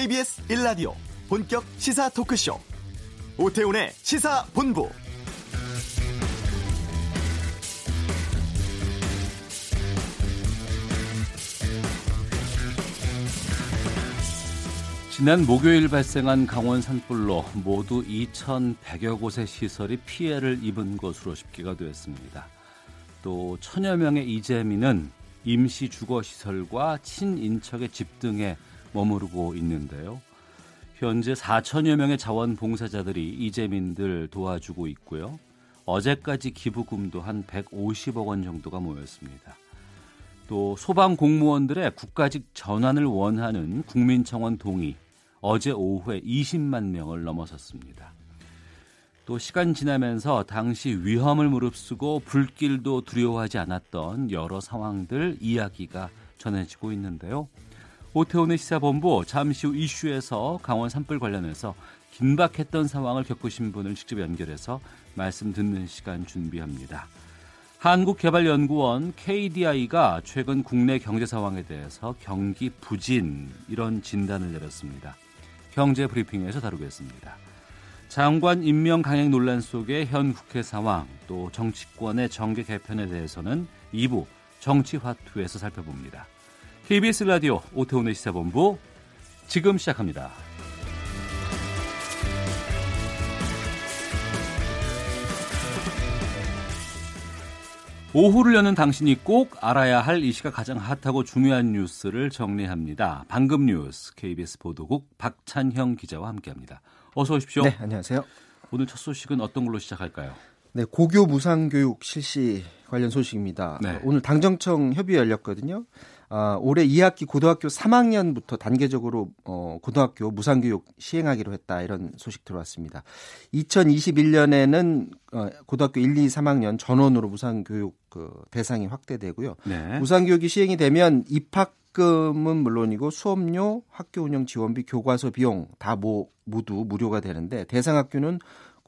KBS 1라디오 본격 시사 토크쇼 오태훈의 시사본부 지난 목요일 발생한 강원 산불로 모두 2,100여 곳의 시설이 피해를 입은 것으로 집계가 되었습니다. 또 천여 명의 이재민은 임시 주거 시설과 친인척의 집 등에 머무르고 있는데요. 현재 4천여 명의 자원봉사자들이 이재민들 도와주고 있고요. 어제까지 기부금도 한 150억 원 정도가 모였습니다. 또 소방 공무원들의 국가직 전환을 원하는 국민청원 동의 어제 오후에 20만 명을 넘어섰습니다. 또 시간 지나면서 당시 위험을 무릅쓰고 불길도 두려워하지 않았던 여러 상황들 이야기가 전해지고 있는데요. 오태훈의 시사본부 잠시 후 이슈에서 강원 산불 관련해서 긴박했던 상황을 겪으신 분을 직접 연결해서 말씀 듣는 시간 준비합니다. 한국개발연구원 KDI가 최근 국내 경제 상황에 대해서 경기 부진 이런 진단을 내렸습니다. 경제 브리핑에서 다루겠습니다. 장관 임명 강행 논란 속의 현 국회 상황 또 정치권의 정계 개편에 대해서는 2부 정치화투에서 살펴봅니다. KBS 라디오 오태훈의 시사본부 지금 시작합니다. 오후를 여는 당신이 꼭 알아야 할 이 시각 가장 핫하고 중요한 뉴스를 정리합니다. 방금 뉴스 KBS 보도국 박찬형 기자와 함께합니다. 어서 오십시오. 네, 안녕하세요. 오늘 첫 소식은 어떤 걸로 시작할까요? 네, 고교 무상 교육 실시 관련 소식입니다. 네. 오늘 당정청 협의 열렸거든요. 아, 올해 2학기 고등학교 3학년부터 단계적으로 어, 고등학교 무상교육 시행하기로 했다 이런 소식 들어왔습니다. 2021년에는 어, 고등학교 1, 2, 3학년 전원으로 무상교육 그 대상이 확대되고요. 네. 무상교육이 시행이 되면 입학금은 물론이고 수업료, 학교 운영 지원비, 교과서 비용 다 모, 모두 무료가 되는데 대상 학교는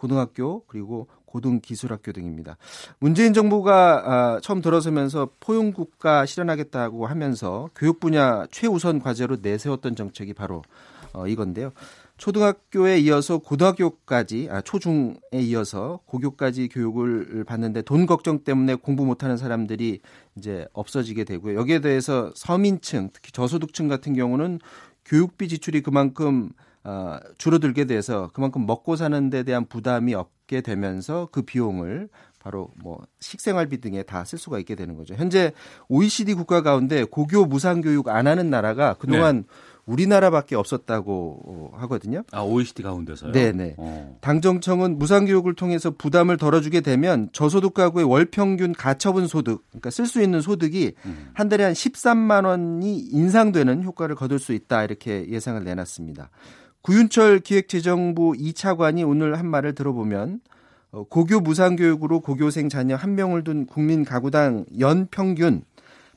고등학교 그리고 고등기술학교 등입니다. 문재인 정부가 아, 처음 들어서면서 포용국가 실현하겠다고 하면서 교육 분야 최우선 과제로 내세웠던 정책이 바로 어, 이건데요. 초등학교에 이어서 고등학교까지 아, 초중에 이어서 고교까지 교육을 받는데 돈 걱정 때문에 공부 못하는 사람들이 이제 없어지게 되고요. 여기에 대해서 서민층 특히 저소득층 같은 경우는 교육비 지출이 그만큼 어, 줄어들게 돼서 그만큼 먹고 사는 데 대한 부담이 없게 되면서 그 비용을 바로 뭐 식생활비 등에 다 쓸 수가 있게 되는 거죠. 현재 OECD 국가 가운데 고교 무상 교육 안 하는 나라가 그동안 네. 우리나라밖에 없었다고 하거든요. 아 OECD 가운데서요? 네네. 어. 당정청은 무상교육을 통해서 부담을 덜어주게 되면 저소득 가구의 월 평균 가처분 소득, 그러니까 쓸 수 있는 소득이 음. 한 달에 한 13만 원이 인상되는 효과를 거둘 수 있다 이렇게 예상을 내놨습니다. 구윤철 기획재정부 2차관이 오늘 한 말을 들어보면 어, 고교 무상교육으로 고교생 자녀 한 명을 둔 국민 가구당 연 평균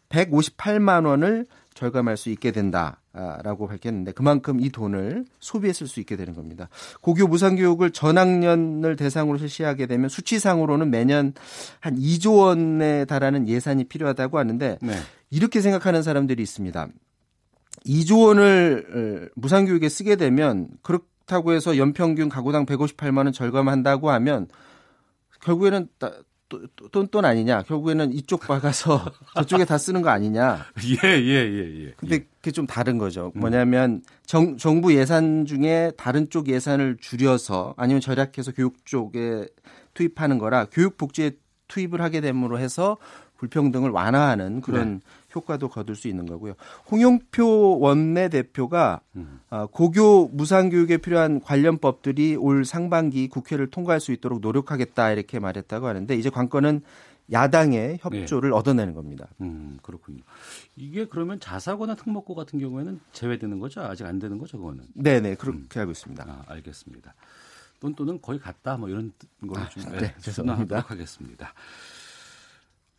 158만 원을 절감할 수 있게 된다라고 밝혔는데 그만큼 이 돈을 소비했을 수 있게 되는 겁니다. 고교 무상교육을 전학년을 대상으로 실시하게 되면 수치상으로는 매년 한 2조 원에 달하는 예산이 필요하다고 하는데 네. 이렇게 생각하는 사람들이 있습니다. 2조 원을 무상교육에 쓰게 되면 그렇다고 해서 연평균 가구당 158만 원 절감한다고 하면 결국에는 돈, 돈 아니냐. 결국에는 이쪽 박아서 저쪽에 다 쓰는 거 아니냐. 예, 예, 예, 예. 근데 그게 좀 다른 거죠. 음. 뭐냐면 정, 정부 예산 중에 다른 쪽 예산을 줄여서 아니면 절약해서 교육 쪽에 투입하는 거라 교육 복지에 투입을 하게 됨으로 해서 불평등을 완화하는 그런 네. 효과도 거둘 수 있는 거고요. 홍영표 원내대표가 음. 고교 무상교육에 필요한 관련 법들이 올 상반기 국회를 통과할 수 있도록 노력하겠다 이렇게 말했다고 하는데 이제 관건은 야당의 협조를 네. 얻어내는 겁니다. 음, 그렇군요. 이게 그러면 자사고나 특목고 같은 경우에는 제외되는 거죠? 아직 안 되는 거죠, 그거는? 네, 네, 그렇게 음. 알고 있습니다. 아, 알겠습니다. 돈 또는 거의 같다, 뭐 이런 걸로 아, 좀 네, 네, 죄송합니다. 하겠습니다.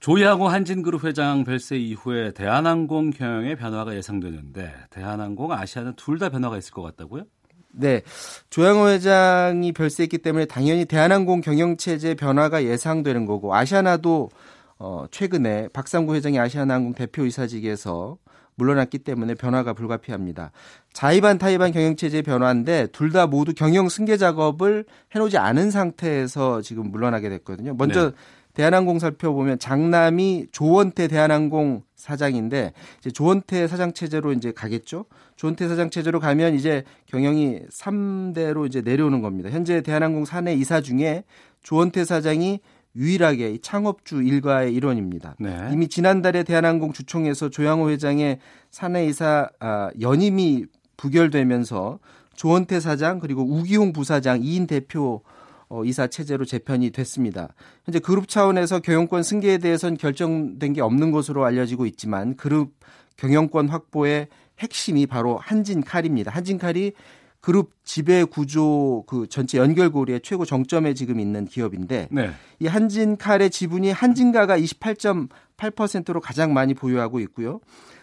조양호 한진그룹 회장 별세 이후에 대한항공 경영의 변화가 예상되는데 대한항공, 아시아는 둘 다 변화가 있을 것 같다고요? 네. 조양호 회장이 별세했기 때문에 당연히 대한항공 경영 체제 변화가 예상되는 거고 아시아나도 어 최근에 박상구 회장이 아시아나항공 대표이사직에서 물러났기 때문에 변화가 불가피합니다. 자의반 타의반 경영체제의 변화인데 둘 다 모두 경영 승계 작업을 해놓지 않은 상태에서 지금 물러나게 됐거든요. 먼저 네. 대한항공 살펴보면 장남이 조원태 대한항공 사장인데 이제 조원태 사장 체제로 이제 가겠죠. 조원태 사장 체제로 가면 이제 경영이 3대로 이제 내려오는 겁니다. 현재 대한항공 사내 이사 중에 조원태 사장이 유일하게 창업주 일가의 일원입니다. 네. 이미 지난달에 대한항공 주총에서 조양호 회장의 사내 이사 아, 연임이 부결되면서 조원태 사장 그리고 우기홍 부사장 2인 대표 어, 이사 체제로 재편이 됐습니다. 현재 그룹 차원에서 경영권 승계에 대해서는 결정된 게 없는 것으로 알려지고 있지만 그룹 경영권 확보의 핵심이 바로 한진칼입니다. 한진칼이 그룹 지배 구조 그 전체 연결고리의 최고 정점에 지금 있는 기업인데 네. 이 한진칼의 지분이 한진가가 28.8%로 가장 많이 보유하고 있고요.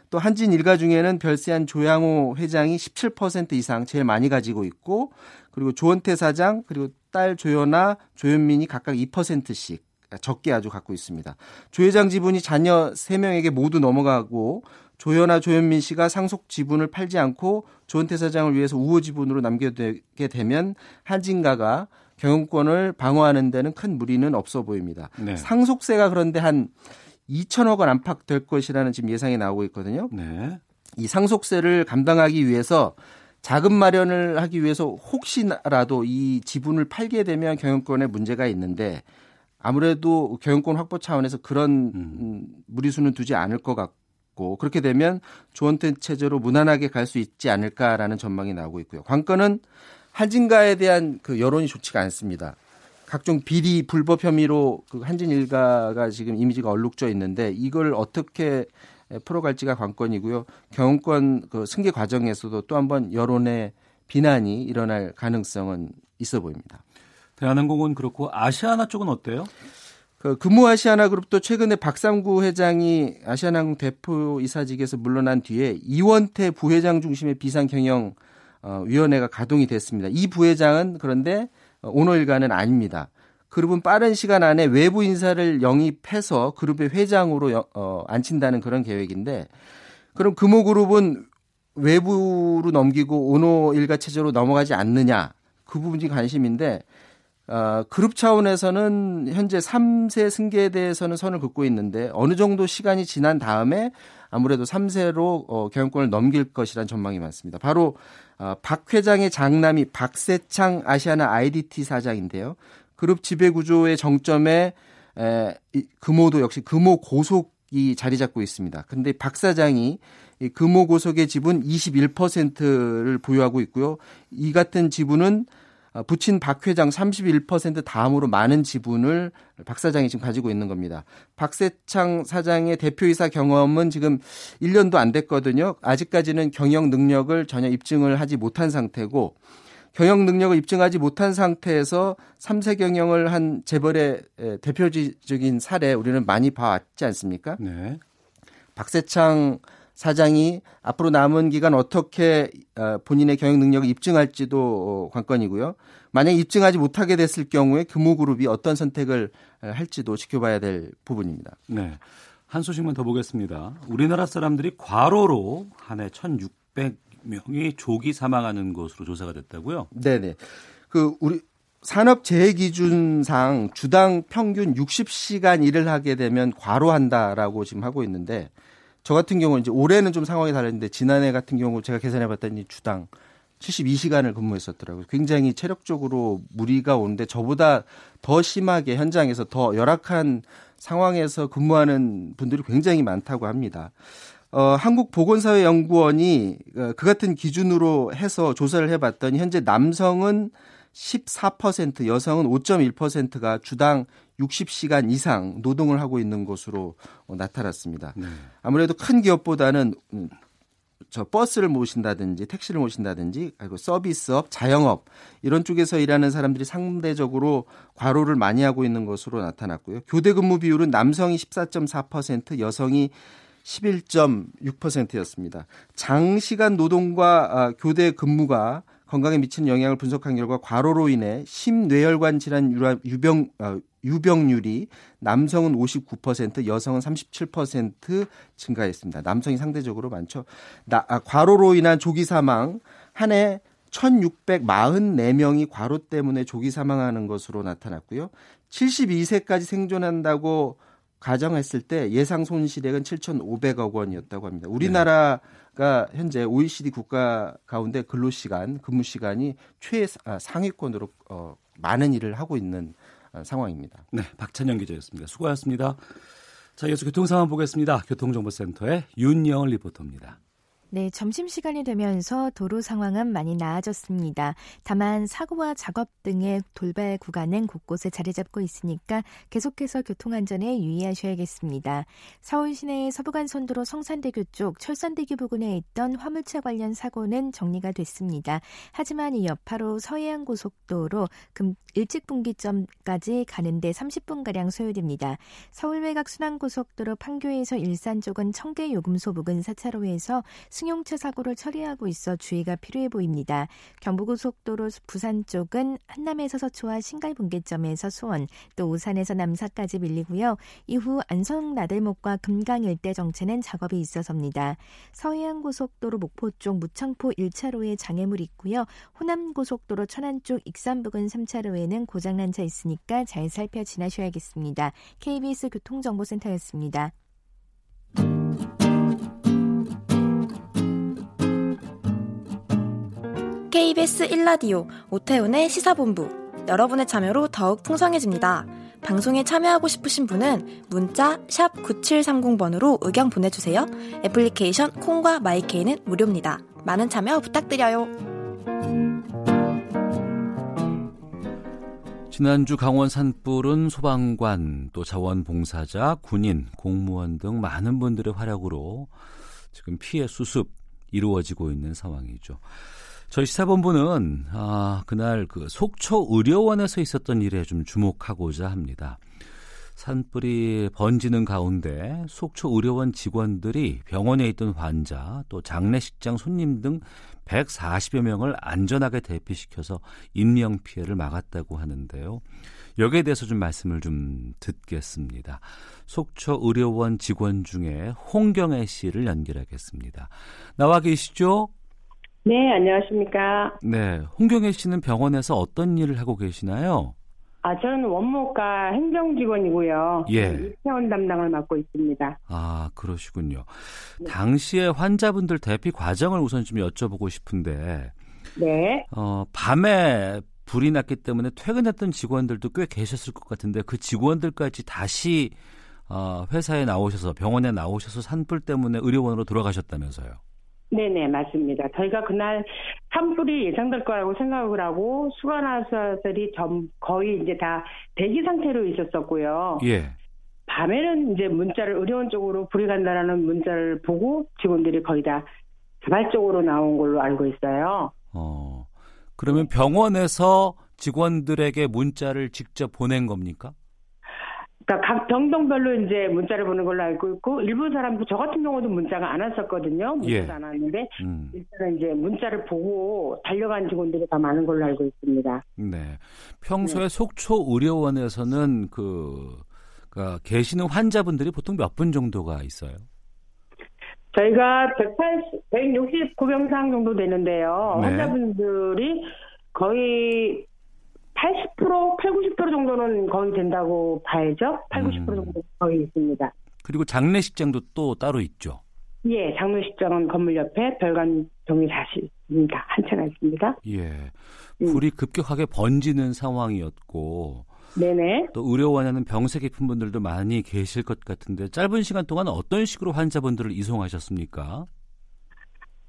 또 한진 일가 중에는 별세한 조양호 회장이 17% 이상 제일 많이 가지고 있고 그리고 조원태 사장 그리고 딸 조연아 조현민이 각각 2%씩 적게 아주 갖고 있습니다. 조 회장 지분이 자녀 3명에게 모두 넘어가고 조연아 조현민 씨가 상속 지분을 팔지 않고 조원태 사장을 위해서 우호 지분으로 남겨두게 되면 한진가가 경영권을 방어하는 데는 큰 무리는 없어 보입니다. 네. 상속세가 그런데 한 2천억 원 안팎 될 것이라는 지금 예상이 나오고 있거든요. 네. 이 상속세를 감당하기 위해서 자금 마련을 하기 위해서 혹시라도 이 지분을 팔게 되면 경영권에 문제가 있는데 아무래도 경영권 확보 차원에서 그런 음. 무리수는 두지 않을 것 같고 그렇게 되면 조원태 체제로 무난하게 갈 수 있지 않을까라는 전망이 나오고 있고요. 관건은 한진가에 대한 그 여론이 좋지가 않습니다. 각종 비리 불법 혐의로 그 한진 일가가 지금 이미지가 얼룩져 있는데 이걸 어떻게 풀어갈지가 관건이고요. 경영권 그 승계 과정에서도 또 한번 여론의 비난이 일어날 가능성은 있어 보입니다. 대한항공은 그렇고 아시아나 쪽은 어때요? 그 금호 아시아나 그룹도 최근에 박상구 회장이 아시아나항공 대표 이사직에서 물러난 뒤에 이원태 부회장 중심의 비상 경영 어, 위원회가 가동이 됐습니다. 이 부회장은 그런데 오너 일가는 아닙니다. 그룹은 빠른 시간 안에 외부 인사를 영입해서 그룹의 회장으로 어, 앉힌다는 그런 계획인데 그럼 금호그룹은 외부로 넘기고 오노 일가 체제로 넘어가지 않느냐 그 부분이 관심인데 어, 그룹 차원에서는 현재 3세 승계에 대해서는 선을 긋고 있는데 어느 정도 시간이 지난 다음에 아무래도 3세로 어, 경영권을 넘길 것이란 전망이 많습니다. 바로 어, 박 회장의 장남이 박세창 아시아나 IDT 사장인데요. 그룹 지배 구조의 정점에 에, 금호도 역시 금호 고속이 자리 잡고 있습니다. 근데 박 사장이 이 금호 고속의 지분 21%를 보유하고 있고요. 이 같은 지분은 어, 부친 박 회장 31% 다음으로 많은 지분을 박 사장이 지금 가지고 있는 겁니다. 박세창 사장의 대표이사 경험은 지금 1년도 안 됐거든요. 아직까지는 경영 능력을 전혀 입증을 하지 못한 상태고 경영 능력을 입증하지 못한 상태에서 3세 경영을 한 재벌의 대표적인 사례 우리는 많이 봐왔지 않습니까? 네. 박세창 사장이 앞으로 남은 기간 어떻게 어, 본인의 경영 능력을 입증할지도 어, 관건이고요. 만약 입증하지 못하게 됐을 경우에 금호그룹이 어떤 선택을 할지도 지켜봐야 될 부분입니다. 네. 한 소식만 더 보겠습니다. 우리나라 사람들이 과로로 한 해 1,600 명이 조기 사망하는 것으로 조사가 됐다고요? 네네. 그 우리 산업 재해 기준상 주당 평균 60시간 일을 하게 되면 과로한다라고 지금 하고 있는데 저 같은 경우는 이제 올해는 좀 상황이 다른데 지난해 같은 경우 제가 계산해 봤더니 주당 72시간을 근무했었더라고요. 굉장히 체력적으로 무리가 오는데 저보다 더 심하게 현장에서 더 열악한 상황에서 근무하는 분들이 굉장히 많다고 합니다. 어, 한국보건사회연구원이 어, 그 같은 기준으로 해서 조사를 해봤더니 현재 남성은 14%, 여성은 5.1%가 주당 60시간 이상 노동을 하고 있는 것으로 어, 나타났습니다. 네. 아무래도 큰 기업보다는 음, 저 버스를 모신다든지 택시를 모신다든지 그리고 서비스업, 자영업 이런 쪽에서 일하는 사람들이 상대적으로 과로를 많이 하고 있는 것으로 나타났고요. 교대 근무 비율은 남성이 14.4%, 여성이 11.6%였습니다. 장시간 노동과 아, 교대 근무가 건강에 미치는 영향을 분석한 결과 과로로 인해 심뇌혈관 질환 유병 아, 유병률이 남성은 59%, 여성은 37% 증가했습니다. 남성이 상대적으로 많죠. 나, 아, 과로로 인한 조기 사망 한 해 1,644명이 과로 때문에 조기 사망하는 것으로 나타났고요. 72세까지 생존한다고 가정했을 때 예상 손실액은 7,500억 원이었다고 합니다. 우리나라가 현재 OECD 국가 가운데 근로 시간, 근무 시간이 최 아, 상위권으로 어, 많은 일을 하고 있는 어, 상황입니다. 네, 박찬영 기자였습니다. 수고하셨습니다. 자, 이어서 교통 상황 보겠습니다. 교통정보센터의 윤영을 리포터입니다. 네, 점심시간이 되면서 도로 상황은 많이 나아졌습니다. 다만 사고와 작업 등의 돌발 구간은 곳곳에 자리 잡고 있으니까 계속해서 교통안전에 유의하셔야겠습니다. 서울 시내 서부간선도로 성산대교 쪽 철산대교 부근에 있던 화물차 관련 사고는 정리가 됐습니다. 하지만 이 여파로 서해안고속도로 금 일찍분기점까지 가는데 30분가량 소요됩니다. 서울 외곽 순환고속도로 판교에서 일산 쪽은 청계 요금소 부근 4차로에서 승용차 사고를 처리하고 있어 주의가 필요해 보입니다. 경부고속도로 부산 쪽은 한남에서 서초와 신갈 분기점에서 수원, 또 우산에서 남사까지 밀리고요. 이후 안성 나들목과 금강 일대 정체는 작업이 있어서입니다. 서해안고속도로 목포 쪽 무창포 1차로에 장애물 있고요. 호남고속도로 천안 쪽 익산 부근 3차로에는 고장난 차 있으니까 잘 살펴 지나셔야겠습니다. KBS 교통정보센터였습니다. KBS 1라디오 오태훈의 시사본부 여러분의 참여로 더욱 풍성해집니다. 방송에 참여하고 싶으신 분은 문자 9730번으로 의견 보내주세요. 애플리케이션 콩과 마이케이는 무료입니다. 많은 참여 부탁드려요. 지난주 강원 산불은 소방관, 또 자원봉사자, 군인, 공무원 등 많은 분들의 활약으로 지금 피해 수습 이루어지고 있는 상황이죠. 저희 시사본부는 아, 그날 그 속초 의료원에서 있었던 일에 좀 주목하고자 합니다. 산불이 번지는 가운데 속초 의료원 직원들이 병원에 있던 환자 또 장례식장 손님 등 140여 명을 안전하게 대피시켜서 인명 피해를 막았다고 하는데요. 여기에 대해서 좀 말씀을 좀 듣겠습니다. 속초 의료원 직원 중에 홍경애 씨를 연결하겠습니다. 나와 계시죠? 네, 안녕하십니까. 네, 홍경혜 씨는 병원에서 어떤 일을 하고 계시나요? 아, 저는 원무과 행정 직원이고요. 예. 퇴원 담당을 맡고 있습니다. 아, 그러시군요. 네. 당시에 환자분들 대피 과정을 우선 좀 여쭤보고 싶은데. 네. 어, 밤에 불이 났기 때문에 퇴근했던 직원들도 꽤 계셨을 것 같은데 그 직원들까지 다시 어, 회사에 나오셔서 병원에 나오셔서 산불 때문에 의료원으로 돌아가셨다면서요. 네네 맞습니다. 저희가 그날 산불이 예상될 거라고 생각을 하고 수간화사들이 전 거의 이제 다 대기 상태로 있었었고요. 예. 밤에는 이제 문자를 의료원 쪽으로 불이 간다라는 문자를 보고 직원들이 거의 다 자발적으로 나온 걸로 알고 있어요. 어. 그러면 병원에서 직원들에게 문자를 직접 보낸 겁니까? 그러니까 각 병동별로 이제 문자를 보는 걸로 알고 있고 일부 사람도 저 같은 경우도 문자가 안 왔었거든요. 문자도 예. 안 왔는데 음. 일단은 이제 문자를 보고 달려간 직원들이 더 많은 걸로 알고 있습니다. 네. 평소에 네. 속초 의료원에서는 그 그러니까 계시는 환자분들이 보통 몇 분 정도가 있어요? 저희가 180, 169병상 정도 되는데요. 네. 환자분들이 거의 80% 8, 90% 정도는 거의 된다고 봐야죠. 8, 90% 음. 정도 거의 있습니다. 그리고 장례식장도 또 따로 있죠. 예, 장례식장은 건물 옆에 별관 정리 다시 있습니다. 한 채가 있습니다. 예. 불이 음. 급격하게 번지는 상황이었고 네네. 또 의료원에는 병세 깊은 분들도 많이 계실 것 같은데 짧은 시간 동안 어떤 식으로 환자분들을 이송하셨습니까?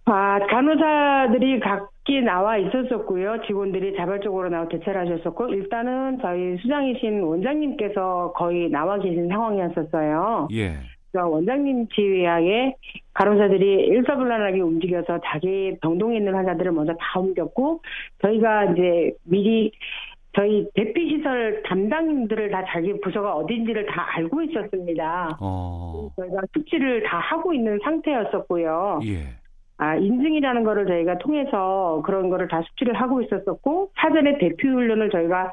아, 간호사들이 각기 나와 있었었고요. 직원들이 자발적으로 나와 대체를 하셨었고, 일단은 저희 수장이신 원장님께서 거의 나와 계신 상황이었었어요. 예. 원장님 지휘하에 간호사들이 일사불란하게 움직여서 자기 병동에 있는 환자들을 먼저 다 옮겼고, 저희가 이제 미리 저희 대피시설 담당님들을 다 자기 부서가 어딘지를 다 알고 있었습니다. 어. 저희가 수치를 다 하고 있는 상태였었고요. 예. 아, 인증이라는 거를 저희가 통해서 그런 거를 다 숙지를 하고 있었었고, 사전에 대피 훈련을 저희가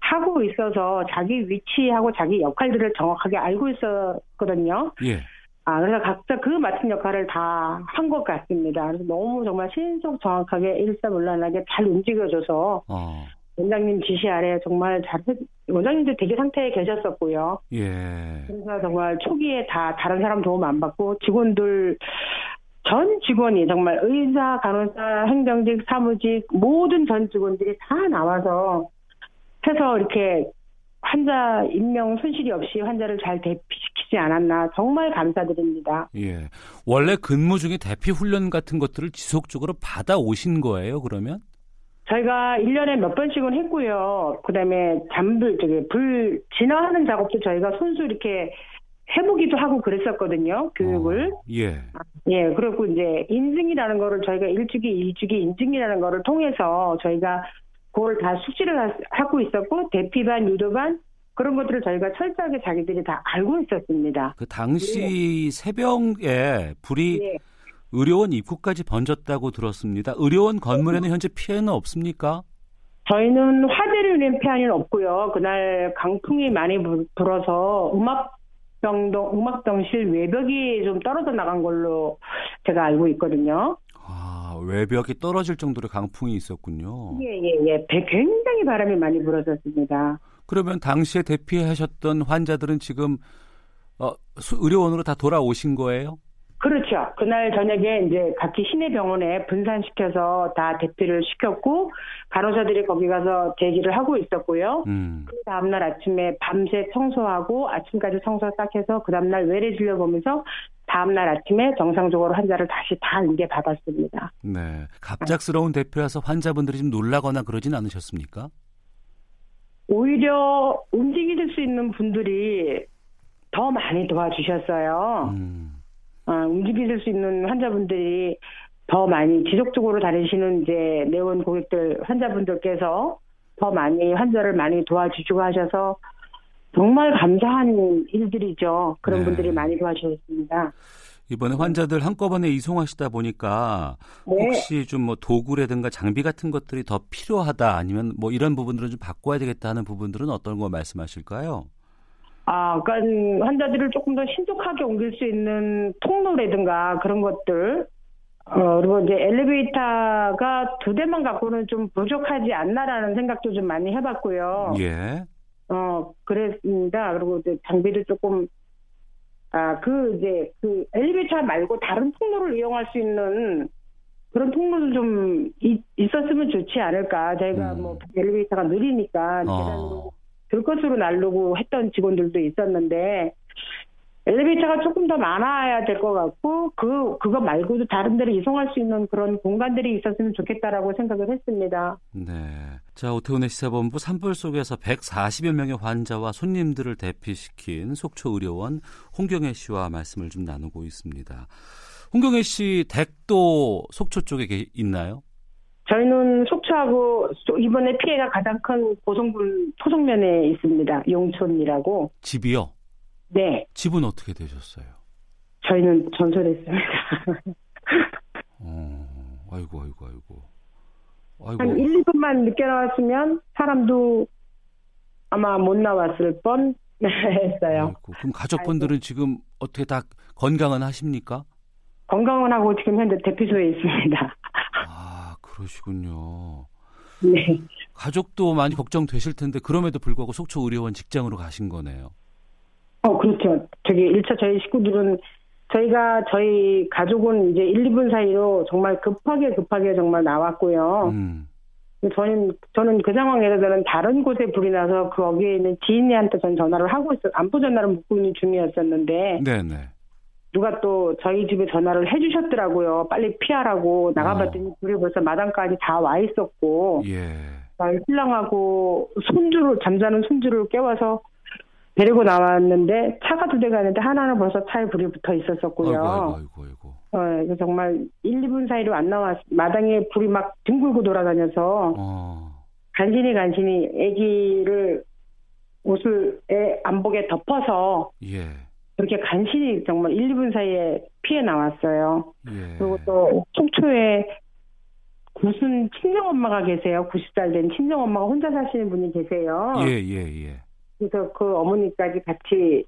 하고 있어서 자기 위치하고 자기 역할들을 정확하게 알고 있었거든요. 예. 아, 그래서 각자 그 맡은 역할을 다 한 것 같습니다. 그래서 너무 정말 신속 정확하게 일사불란하게 잘 움직여줘서 어. 원장님 지시 아래 정말 잘 원장님도 되게 상태에 계셨었고요. 예. 그래서 정말 초기에 다 다른 사람 도움 안 받고 직원들 전 직원이 정말 의사, 간호사, 행정직, 사무직 모든 전 직원들이 다 나와서 해서 이렇게 환자 인명 손실이 없이 환자를 잘 대피시키지 않았나 정말 감사드립니다. 예. 원래 근무 중에 대피 훈련 같은 것들을 지속적으로 받아 오신 거예요, 그러면? 저희가 1년에 몇 번씩은 했고요. 그다음에 잠들 저기 불 진화하는 작업도 저희가 손수 이렇게 해보기도 하고 그랬었거든요. 교육을. 어, 예. 예. 그리고 이제 인증이라는 거를 저희가 일주기, 이주기 인증이라는 거를 통해서 저희가 그걸 다 숙지를 하고 있었고 대피반, 유도반 그런 것들을 저희가 철저하게 자기들이 다 알고 있었습니다. 그 당시 네. 새벽에 불이 네. 의료원 입구까지 번졌다고 들었습니다. 의료원 건물에는 현재 피해는 없습니까? 저희는 화재를 위한 피해는 없고요. 그날 강풍이 많이 불어서 음악 병동, 음악병실 외벽이 좀 떨어져 나간 걸로 제가 알고 있거든요. 아, 외벽이 떨어질 정도로 강풍이 있었군요. 예, 예, 예. 굉장히 바람이 많이 불어졌습니다. 그러면 당시에 대피하셨던 환자들은 지금 어, 의료원으로 다 돌아오신 거예요? 그렇죠. 그날 저녁에 이제 각기 시내 병원에 분산시켜서 다 대피를 시켰고 간호사들이 거기 가서 대기를 하고 있었고요. 음. 그 다음날 아침에 밤새 청소하고 아침까지 청소 싹 해서 그 다음날 외래 진료 보면서 다음날 아침에 정상적으로 환자를 다시 다 인계 받았습니다. 네. 갑작스러운 대표여서 환자분들이 좀 놀라거나 그러진 않으셨습니까? 오히려 움직일 수 있는 분들이 더 많이 도와주셨어요. 음. 어, 움직일 수 있는 환자분들이 더 많이 지속적으로 다니시는 이제 내원 고객들 환자분들께서 더 많이 환자를 많이 도와주시고 하셔서 정말 감사한 일들이죠. 그런 네. 분들이 많이 도와주셨습니다. 이번에 환자들 한꺼번에 이송하시다 보니까 네. 혹시 좀 뭐 도구라든가 장비 같은 것들이 더 필요하다 아니면 뭐 이런 부분들은 좀 바꿔야 되겠다 하는 부분들은 어떤 거 말씀하실까요? 아, 그러니까 환자들을 조금 더 신속하게 옮길 수 있는 통로라든가 그런 것들 어, 그리고 이제 엘리베이터가 두 대만 갖고는 좀 부족하지 않나라는 생각도 좀 많이 해봤고요. 예. 어, 그랬습니다. 그리고 이제 장비도 조금, 아, 그, 이제, 그 엘리베이터 말고 다른 통로를 이용할 수 있는 그런 통로도 좀 이, 있었으면 좋지 않을까. 저희가 음. 뭐 엘리베이터가 느리니까 어. 계단으로 들것으로 날르고 했던 직원들도 있었는데 엘리베이터가 조금 더 많아야 될 것 같고 그 그거 말고도 다른 데로 이송할 수 있는 그런 공간들이 있었으면 좋겠다라고 생각을 했습니다. 네. 자 오태훈의 시사본부 산불 속에서 140여 명의 환자와 손님들을 대피시킨 속초 의료원 홍경애 씨와 말씀을 좀 나누고 있습니다. 홍경애 씨 댁도 속초 쪽에 있나요? 저희는 속초하고 이번에 피해가 가장 큰 고성군 토성면에 있습니다. 용촌이라고. 집이요? 네. 집은 어떻게 되셨어요? 저희는 전설했습니다. 어, 아이고, 아이고, 아이고. 아이고. 한 1, 2분만 늦게 나왔으면 사람도 아마 못 나왔을 뻔 했어요. 아이고, 그럼 가족분들은 아이고. 지금 어떻게 다 건강은 하십니까? 건강은 하고 지금 현재 대피소에 있습니다. 아, 그러시군요. 네. 가족도 많이 걱정되실 텐데 그럼에도 불구하고 속초 의료원 직장으로 가신 거네요. 어, 그렇죠. 저기 1차 저희 식구들은 저희가 저희 가족은 이제 1, 2분 사이로 정말 급하게 급하게 정말 나왔고요. 음. 저는 저는 그 상황에서 저는 다른 곳에 불이 나서 거기에 있는 지인한테 전 전화를 하고 있어 안부 전화를 묻고 있는 중이었었는데 네네. 누가 또 저희 집에 전화를 해주셨더라고요. 빨리 피하라고 나가봤더니 어. 불이 벌써 마당까지 다 와 있었고 예. 신랑하고 손주를 잠자는 손주를 깨워서 데리고 나왔는데 차가 두 대가 있는데 하나는 벌써 차에 불이 붙어 있었었고요. 아이고, 아이고, 아이고. 어, 정말 1, 2분 사이로 안 나왔, 마당에 불이 막 둥글고 돌아다녀서 어. 간신히 간신히 아기를 옷을 애 안복에 덮어서 예. 그렇게 간신히 정말 1, 2분 사이에 피해 나왔어요. 예. 그리고 또 속초에 구순 친정 엄마가 계세요. 90살 된 친정 엄마가 혼자 사시는 분이 계세요. 예, 예, 예. 그래서 그 어머니까지 같이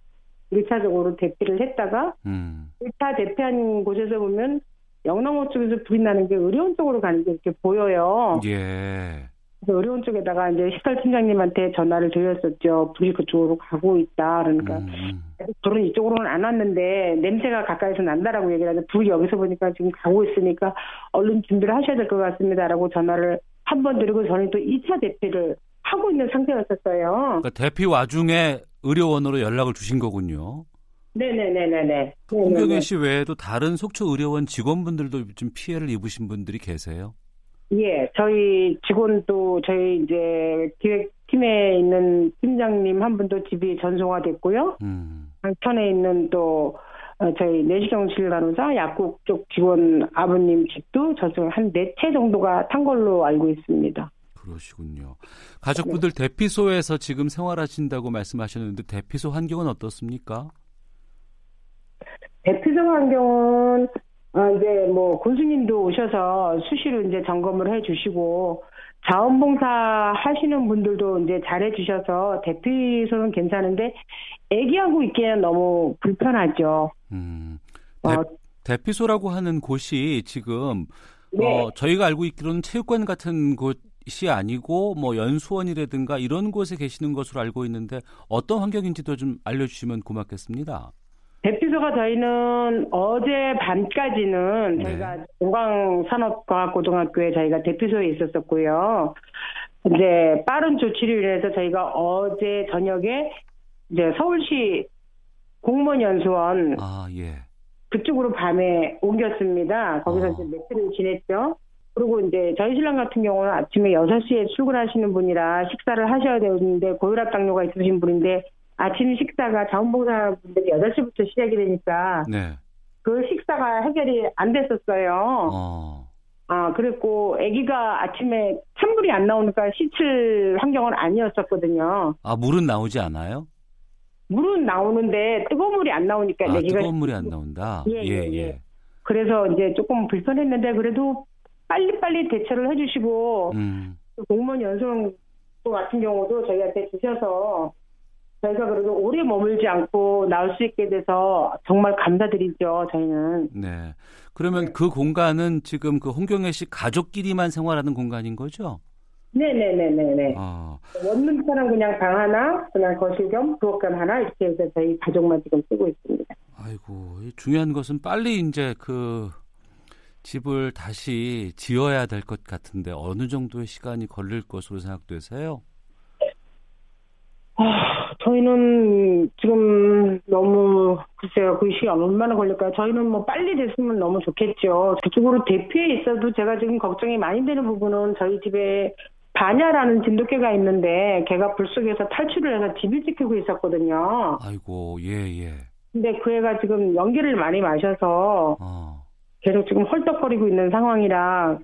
1차적으로 대피를 했다가 음. 1차 대피한 곳에서 보면 영남호 쪽에서 불이 나는 게 의료원 쪽으로 가는 게 이렇게 보여요. 예. 의료원 쪽에다가 이제 식설 팀장님한테 전화를 드렸었죠. 불이 그쪽으로 가고 있다. 그러니까 음. 불은 이쪽으로는 안 왔는데 냄새가 가까이서 난다라고 얘기를 하는데 불이 여기서 보니까 지금 가고 있으니까 얼른 준비를 하셔야 될 것 같습니다라고 전화를 한 번 드리고 저는 또 2차 대피를 하고 있는 상태였었어요. 그러니까 대피 와중에 의료원으로 연락을 주신 거군요. 네네네네네. 홍경혜 씨 외에도 다른 속초 의료원 직원분들도 좀 피해를 입으신 분들이 계세요? 예, 저희 직원도 저희 이제 기획팀에 있는 팀장님 한 분도 집이 전송화됐고요. 음. 한편에 있는 또 어, 저희 내시경 진료간호사 약국 쪽 직원 아버님 집도 전송 한네 채 정도가 탄 걸로 알고 있습니다. 그러시군요. 가족분들 네. 대피소에서 지금 생활하신다고 말씀하셨는데 대피소 환경은 어떻습니까? 대피소 환경은 어, 이제 뭐 군수님도 오셔서 수시로 이제 점검을 해주시고 자원봉사 하시는 분들도 이제 잘해주셔서 대피소는 괜찮은데 애기하고 있기에는 너무 불편하죠. 음, 대, 어, 대피소라고 하는 곳이 지금 네. 어, 저희가 알고 있기로는 체육관 같은 곳이 아니고 뭐 연수원이라든가 이런 곳에 계시는 것으로 알고 있는데 어떤 환경인지도 좀 알려주시면 고맙겠습니다. 대피소가 저희는 어제 밤까지는 네. 저희가 동광산업과학고등학교에 저희가 대피소에 있었었고요. 이제 빠른 조치를 위해서 저희가 어제 저녁에 이제 서울시 공무원 연수원 아, 예. 그쪽으로 밤에 옮겼습니다. 거기서 어. 이제 며칠을 지냈죠. 그리고 이제 저희 신랑 같은 경우는 아침에 6시에 출근하시는 분이라 식사를 하셔야 되는데 고혈압 당뇨가 있으신 분인데 아침 식사가 자원봉사분들이 8시부터 시작이 되니까 네. 그 식사가 해결이 안 됐었어요. 어. 아, 그랬고 아기가 아침에 찬물이 안 나오니까 씻을 환경은 아니었었거든요. 아, 물은 나오지 않아요? 물은 나오는데 뜨거운 물이 안 나오니까 아, 아기가 뜨거운 물이 안 나온다. 예, 예, 예, 예. 그래서 이제 조금 불편했는데 그래도 빨리빨리 대처를 해주시고 음. 공무원 연수원 같은 경우도 저희한테 주셔서 저희가 그래도 오래 머물지 않고 나올 수 있게 돼서 정말 감사드리죠, 저희는. 네. 그러면 네. 그 공간은 지금 그 홍경혜 씨 가족끼리만 생활하는 공간인 거죠? 네네네네네. 아. 원룸처럼 그냥 방 하나, 그냥 거실 겸 부엌 겸 하나 이렇게 해서 저희 가족만 지금 쓰고 있습니다. 아이고, 중요한 것은 빨리 이제 그 집을 다시 지어야 될 것 같은데 어느 정도의 시간이 걸릴 것으로 생각되세요? 아, 저희는 지금 너무 글쎄요 그 시간 얼마나 걸릴까요? 저희는 뭐 빨리 됐으면 너무 좋겠죠. 그쪽으로 대피해 있어도 제가 지금 걱정이 많이 되는 부분은 저희 집에 반야라는 진돗개가 있는데 걔가 불 속에서 탈출을 해서 집을 지키고 있었거든요. 아이고 예예. 예. 근데 그 애가 지금 연기를 많이 마셔서 어. 계속 지금 헐떡거리고 있는 상황이라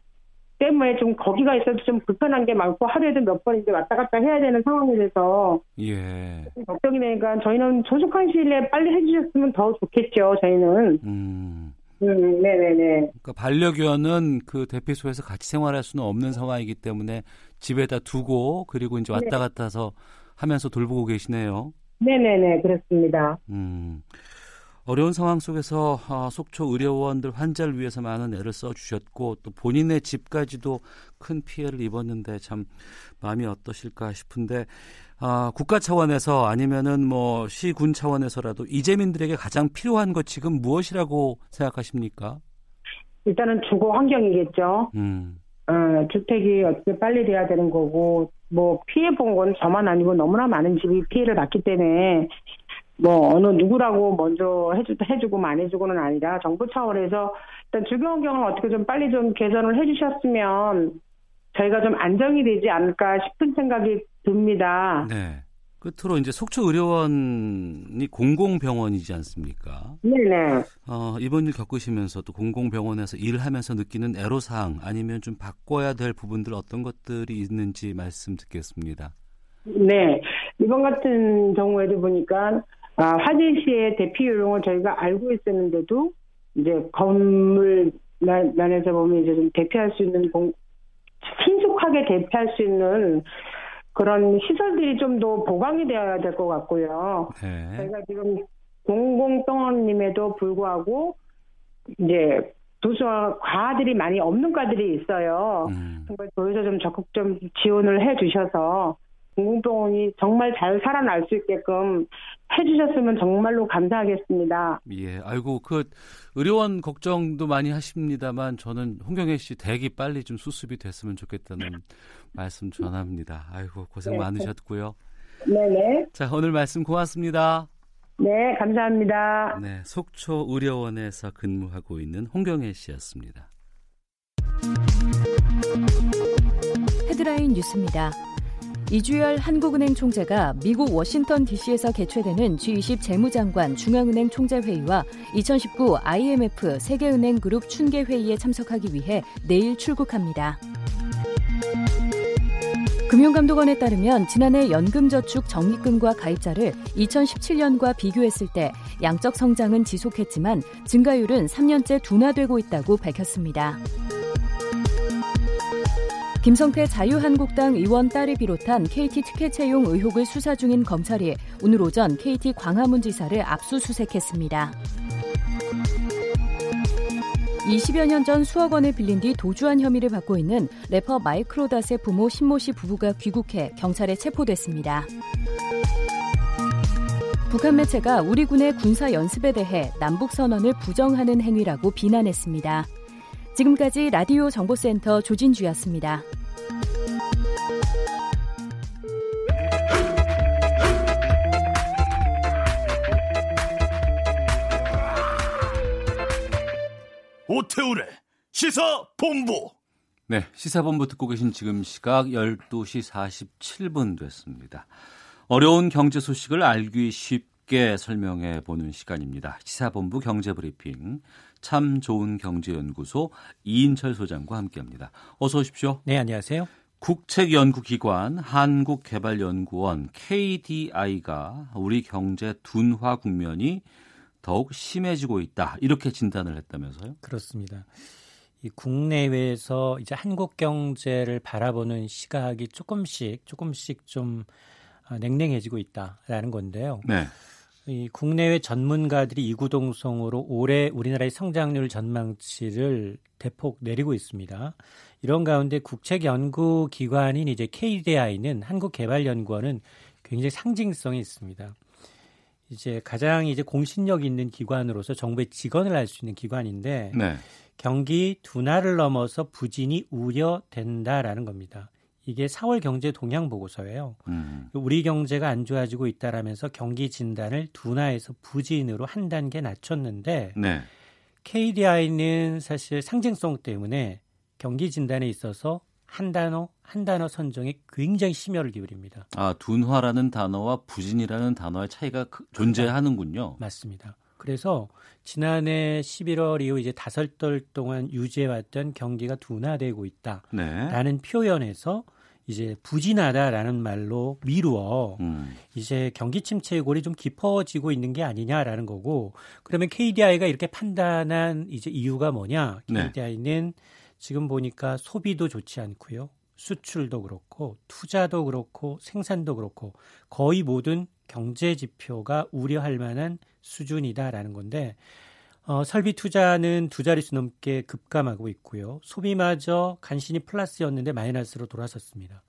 때문에 좀 거기가 있어도 좀 불편한 게 많고 하루에도 몇 번 이제 왔다 갔다 해야 되는 상황이 돼서 예. 걱정이 되니까 저희는 조속한 시일 내에 빨리 해주셨으면 더 좋겠죠. 저희는. 음. 음, 네네네. 그러니까 반려견은 그 대피소에서 같이 생활할 수는 없는 상황이기 때문에 집에다 두고 그리고 이제 왔다 네. 갔다 해서 하면서 돌보고 계시네요. 네네네 그렇습니다. 음. 어려운 상황 속에서 어, 속초 의료원들 환자를 위해서 많은 애를 써 주셨고 또 본인의 집까지도 큰 피해를 입었는데 참 마음이 어떠실까 싶은데 어, 국가 차원에서 아니면은 뭐 시군 차원에서라도 이재민들에게 가장 필요한 것 지금 무엇이라고 생각하십니까? 일단은 주거 환경이겠죠. 음. 어, 주택이 어떻게 빨리 돼야 되는 거고 뭐 피해 본 건 저만 아니고 너무나 많은 집이 피해를 받기 때문에 뭐 어느 누구라고 먼저 해주, 해주고 안 해주고는 아니라 정부 차원에서 일단 주거 환경을 어떻게 좀 빨리 좀 개선을 해주셨으면 저희가 좀 안정이 되지 않을까 싶은 생각이 듭니다. 네. 끝으로 이제 속초 의료원이 공공병원이지 않습니까? 네네. 어, 이번 일 겪으시면서 또 공공병원에서 일하면서 느끼는 애로사항 아니면 좀 바꿔야 될 부분들 어떤 것들이 있는지 말씀 듣겠습니다. 네. 이번 같은 경우에도 보니까 아, 화재 시의 대피 요령을 저희가 알고 있었는데도 이제 건물 난에서 보면 이제 좀 대피할 수 있는 공, 쾌적하게 대피할 수 있는 그런 시설들이 좀 더 보강이 되어야 될 것 같고요. 네. 저희가 지금 공공병원임에도 불구하고 이제 도수와 과들이 많이 없는 과들이 있어요. 음. 정말 도에서 좀 적극 좀 지원을 해 주셔서 공공병원이 정말 잘 살아날 수 있게끔 해주셨으면 정말로 감사하겠습니다. 예, 아이고 그 의료원 걱정도 많이 하십니다만 저는 홍경혜 씨 대기 빨리 좀 수습이 됐으면 좋겠다는 말씀 전합니다. 아이고 고생 네. 많으셨고요. 네네. 자 오늘 말씀 고맙습니다. 네, 감사합니다. 네, 속초 의료원에서 근무하고 있는 홍경혜 씨였습니다. 헤드라인 뉴스입니다. 이주열 한국은행 총재가 미국 워싱턴 DC에서 개최되는 G20 재무장관 중앙은행 총재회의와 2019 IMF 세계은행 그룹 춘계회의에 참석하기 위해 내일 출국합니다. 금융감독원에 따르면 지난해 연금저축 적립금과 가입자를 2017년과 비교했을 때 양적 성장은 지속했지만 증가율은 3년째 둔화되고 있다고 밝혔습니다. 김성태 자유한국당 의원 딸을 비롯한 KT 특혜 채용 의혹을 수사 중인 검찰이 오늘 오전 KT 광화문 지사를 압수수색했습니다. 20여 년 전 수억 원을 빌린 뒤 도주한 혐의를 받고 있는 래퍼 마이크로닷의 부모 신모 씨 부부가 귀국해 경찰에 체포됐습니다. 북한 매체가 우리 군의 군사 연습에 대해 남북 선언을 부정하는 행위라고 비난했습니다. 지금까지 라디오 정보센터 조진주였습니다. 오태우래 시사 본부. 네, 시사본부 듣고 계신 지금 시각 12시 47분 됐습니다. 어려운 경제 소식을 알기 쉽게 설명해 보는 시간입니다. 시사본부 경제브리핑. 참 좋은 경제연구소 이인철 소장과 함께합니다. 어서 오십시오. 네, 안녕하세요. 국책연구기관 한국개발연구원 KDI가 우리 경제 둔화 국면이 더욱 심해지고 있다 이렇게 진단을 했다면서요? 그렇습니다. 이 국내외에서 이제 한국 경제를 바라보는 시각이 조금씩 조금씩 좀 아, 냉랭해지고 있다라는 건데요. 네. 이 국내외 전문가들이 이구동성으로 올해 우리나라의 성장률 전망치를 대폭 내리고 있습니다. 이런 가운데 국책연구기관인 이제 KDI는 한국개발연구원은 굉장히 상징성이 있습니다. 이제 가장 이제 공신력 있는 기관으로서 정부의 직원을 할수 있는 기관인데 네. 경기 둔화를 넘어서 부진이 우려된다라는 겁니다. 이게 4월 경제 동향 보고서예요. 음. 우리 경제가 안 좋아지고 있다라면서 경기 진단을 둔화에서 부진으로 한 단계 낮췄는데 네. KDI는 사실 상징성 때문에 경기 진단에 있어서 한 단어 한 단어 선정에 굉장히 심혈을 기울입니다. 아 둔화라는 단어와 부진이라는 단어의 차이가 존재하는군요. 맞습니다. 그래서 지난해 11월 이후 이제 다섯 달 동안 유지해왔던 경기가 둔화되고 있다라는 네. 표현에서 이제 부진하다라는 말로 미루어 음. 이제 경기 침체의 골이 좀 깊어지고 있는 게 아니냐라는 거고 그러면 KDI가 이렇게 판단한 이제 이유가 뭐냐? KDI는 네. 지금 보니까 소비도 좋지 않고요. 수출도 그렇고 투자도 그렇고 생산도 그렇고 거의 모든 경제 지표가 우려할 만한 수준이다라는 건데 어, 설비 투자는 두 자릿수 넘게 급감하고 있고요. 소비마저 간신히 플러스였는데 마이너스로 돌아섰습니다.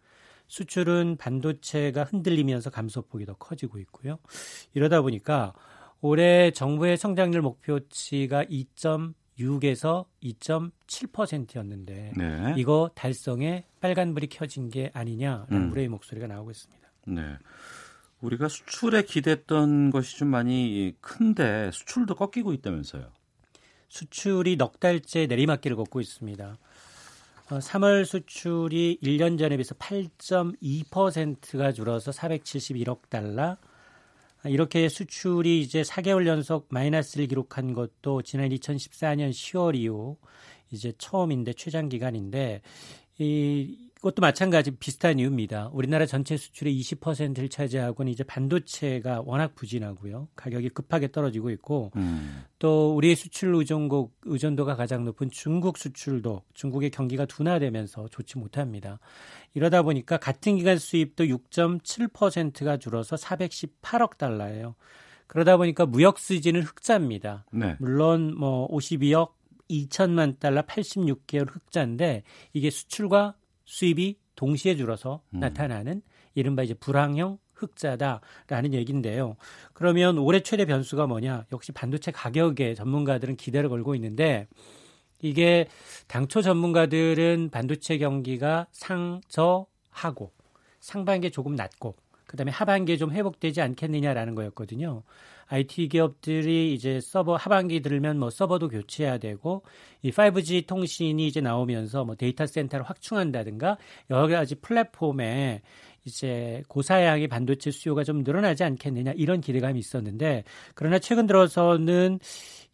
수출은 반도체가 흔들리면서 감소폭이 더 커지고 있고요. 이러다 보니까 올해 정부의 성장률 목표치가 2.6에서 2.7%였는데 네. 이거 달성에 빨간불이 켜진 게 아니냐라는 음. 우려의 목소리가 나오고 있습니다. 네. 우리가 수출에 기댔던 것이 좀 많이 큰데 수출도 꺾이고 있다면서요. 수출이 넉 달째 내리막길을 걷고 있습니다. 3월 어, 수출이 1년 전에 비해서 8.2%가 줄어서 471억 달러. 이렇게 수출이 이제 4개월 연속 마이너스를 기록한 것도 지난 2014년 10월 이후 이제 처음인데 최장 기간인데 이 그것도 마찬가지 비슷한 이유입니다. 우리나라 전체 수출의 20%를 차지하고는 이제 반도체가 워낙 부진하고요. 가격이 급하게 떨어지고 있고 음. 또 우리의 수출 의존국 의존도가 가장 높은 중국 수출도 중국의 경기가 둔화되면서 좋지 못합니다. 이러다 보니까 같은 기간 수입도 6.7%가 줄어서 418억 달러예요. 그러다 보니까 무역 수지는 흑자입니다. 네. 물론 뭐 52억 2천만 달러 86개월 흑자인데 이게 수출과 수입이 동시에 줄어서 음. 나타나는 이른바 이제 불황형 흑자다라는 얘기인데요. 그러면 올해 최대 변수가 뭐냐? 역시 반도체 가격에 전문가들은 기대를 걸고 있는데 이게 당초 전문가들은 반도체 경기가 상저하고 상반기에 조금 낮고 그다음에 하반기에 좀 회복되지 않겠느냐라는 거였거든요. IT 기업들이 이제 서버 하반기 들면 뭐 서버도 교체해야 되고 이 5G 통신이 이제 나오면서 뭐 데이터 센터를 확충한다든가 여러 가지 플랫폼에 이제 고사양의 반도체 수요가 좀 늘어나지 않겠느냐 이런 기대감이 있었는데 그러나 최근 들어서는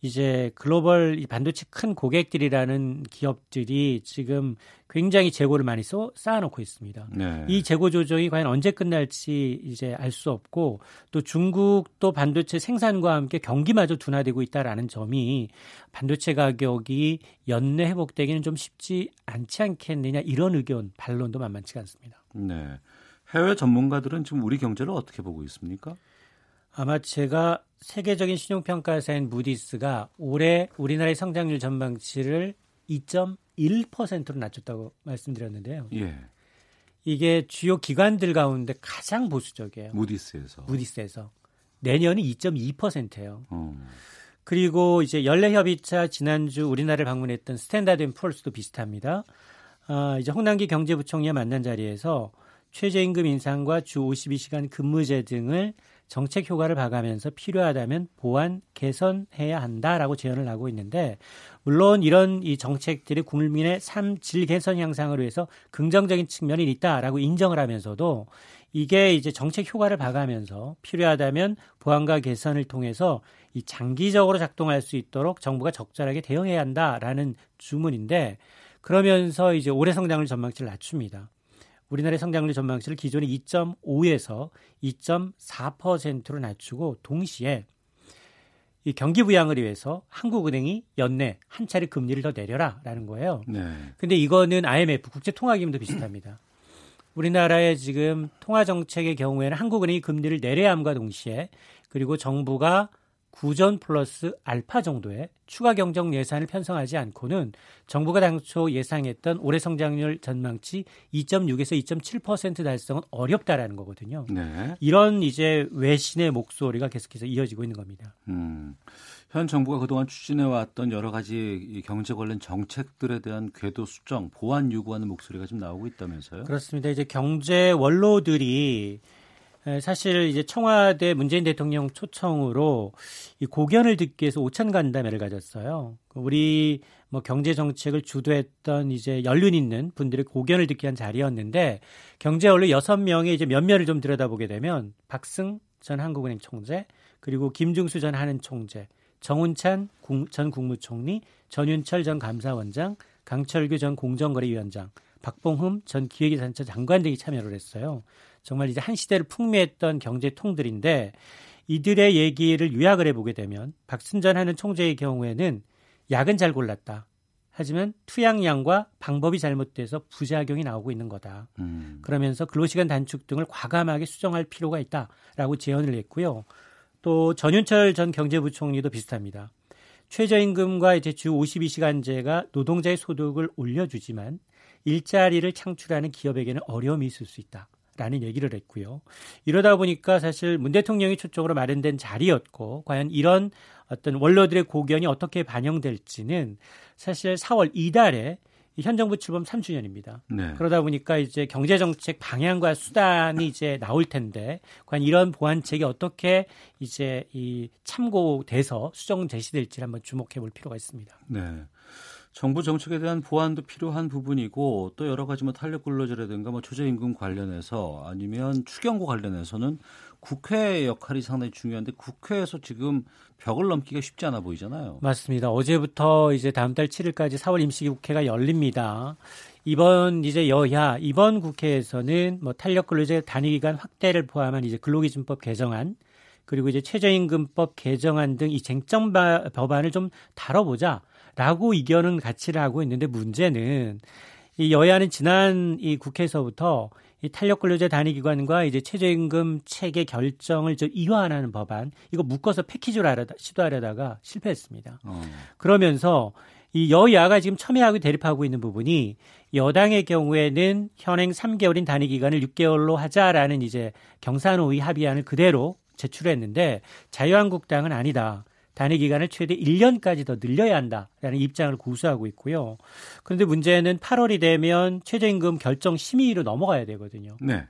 이제 글로벌 반도체 큰 고객들이라는 기업들이 지금 굉장히 재고를 많이 쏘, 쌓아놓고 있습니다. 네. 이 재고 조정이 과연 언제 끝날지 이제 알 수 없고 또 중국도 반도체 생산과 함께 경기마저 둔화되고 있다라는 점이 반도체 가격이 연내 회복되기는 좀 쉽지 않지 않겠느냐 이런 의견 반론도 만만치가 않습니다. 네. 해외 전문가들은 지금 우리 경제를 어떻게 보고 있습니까? 아마 제가 세계적인 신용평가사인 무디스가 올해 우리나라의 성장률 전망치를 2.1%로 낮췄다고 말씀드렸는데요. 예. 이게 주요 기관들 가운데 가장 보수적이에요. 무디스에서. 무디스에서. 내년이 2.2%예요. 어. 그리고 이제 연례협의차 지난주 우리나라를 방문했던 스탠다드 앤 폴스도 비슷합니다. 아, 이제 홍남기 경제부총리와 만난 자리에서 최저임금 인상과 주 52시간 근무제 등을 정책 효과를 봐가면서 필요하다면 보완 개선해야 한다라고 제언을 하고 있는데 물론 이런 이 정책들이 국민의 삶질 개선 향상을 위해서 긍정적인 측면이 있다라고 인정을 하면서도 이게 이제 정책 효과를 봐가면서 필요하다면 보완과 개선을 통해서 이 장기적으로 작동할 수 있도록 정부가 적절하게 대응해야 한다라는 주문인데 그러면서 이제 올해 성장을 전망치를 낮춥니다. 우리나라의 성장률 전망치를 기존의 2.5에서 2.4%로 낮추고 동시에 이 경기 부양을 위해서 한국은행이 연내 한 차례 금리를 더 내려라라는 거예요. 네. 근데 이거는 IMF 국제 통화 기금도 비슷합니다. 우리나라의 지금 통화 정책의 경우에는 한국은행이 금리를 내려야 함과 동시에 그리고 정부가 구전 플러스 알파 정도의 추가 경정 예산을 편성하지 않고는 정부가 당초 예상했던 올해 성장률 전망치 2.6에서 2.7% 달성은 어렵다라는 거거든요. 네. 이런 이제 외신의 목소리가 계속해서 이어지고 있는 겁니다. 음. 현 정부가 그동안 추진해왔던 여러 가지 경제 관련 정책들에 대한 궤도 수정, 보완 요구하는 목소리가 좀 나오고 있다면서요? 그렇습니다. 이제 경제 원로들이 사실 이제 청와대 문재인 대통령 초청으로 이 고견을 듣기 위해서 오찬 간담회를 가졌어요. 우리 뭐 경제 정책을 주도했던 이제 연륜 있는 분들의 고견을 듣기 위한 자리였는데 경제 원로 여섯 명의 이제 면면을 좀 들여다보게 되면 박승 전 한국은행 총재 그리고 김중수 전 한은 총재, 정운찬 전 국무총리, 전윤철 전 감사원장, 강철규 전 공정거래위원장, 박봉흠 전 기획재산처 장관 등이 참여를 했어요. 정말 이제 한 시대를 풍미했던 경제 통들인데 이들의 얘기를 요약을 해보게 되면 박순전 하는 총재의 경우에는 약은 잘 골랐다. 하지만 투약량과 방법이 잘못돼서 부작용이 나오고 있는 거다. 음. 그러면서 근로시간 단축 등을 과감하게 수정할 필요가 있다라고 제언을 했고요. 또 전윤철 전 경제부총리도 비슷합니다. 최저임금과 이제 주 52시간제가 노동자의 소득을 올려주지만 일자리를 창출하는 기업에게는 어려움이 있을 수 있다. 라는 얘기를 했고요. 이러다 보니까 사실 문 대통령이 초청으로 마련된 자리였고 과연 이런 어떤 원로들의 고견이 어떻게 반영될지는 사실 4월 이달에 현 정부 출범 3주년입니다. 네. 그러다 보니까 이제 경제 정책 방향과 수단이 이제 나올 텐데 과연 이런 보완책이 어떻게 이제 이 참고돼서 수정 제시될지 한번 주목해 볼 필요가 있습니다. 네. 정부 정책에 대한 보완도 필요한 부분이고 또 여러 가지 뭐 탄력 근로제라든가 뭐 최저임금 관련해서 아니면 추경고 관련해서는 국회 역할이 상당히 중요한데 국회에서 지금 벽을 넘기가 쉽지 않아 보이잖아요. 맞습니다. 어제부터 이제 다음 달 7일까지 4월 임시국회가 열립니다. 이번 이제 여야 이번 국회에서는 뭐 탄력 근로제 단위 기간 확대를 포함한 이제 근로기준법 개정안 그리고 이제 최저임금법 개정안 등 이 쟁점 법안을 좀 다뤄보자 라고 의견은 같이를 하고 있는데 문제는 이 여야는 지난 이 국회에서부터 이 탄력 근로제 단위 기관과 이제 최저임금 체계 결정을 좀 이완하는 법안 이거 묶어서 패키지로 하려다, 시도하려다가 실패했습니다. 어. 그러면서 이 여야가 지금 첨예하게 대립하고 있는 부분이 여당의 경우에는 현행 3개월인 단위 기간을 6개월로 하자라는 이제 경산호의 합의안을 그대로 제출했는데 자유한국당은 아니다. 단위 기간을 최대 1년까지 더 늘려야 한다라는 입장을 고수하고 있고요. 그런데 문제는 8월이 되면 최저임금 결정 심의로 넘어가야 되거든요. 네.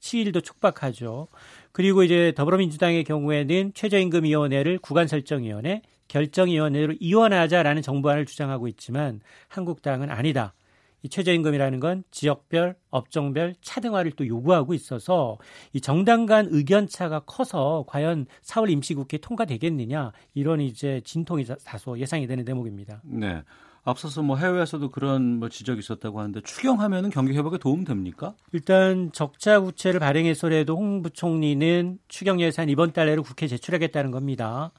시일도 촉박하죠. 그리고 이제 더불어민주당의 경우에는 최저임금위원회를 구간설정위원회, 결정위원회로 이원하자라는 정부안을 주장하고 있지만 한국당은 아니다. 이 최저임금이라는 건 지역별, 업종별 차등화를 또 요구하고 있어서 이 정당 간 의견 차가 커서 과연 4월 임시국회 통과되겠느냐 이런 이제 진통이 다소 예상이 되는 대목입니다. 네. 앞서서 뭐 해외에서도 그런 뭐 지적이 있었다고 하는데 추경하면은 경기 회복에 도움 됩니까? 일단 적자 구체를 발행해서라도 홍 부총리는 추경 예산 이번 달 내로 국회 제출하겠다는 겁니다.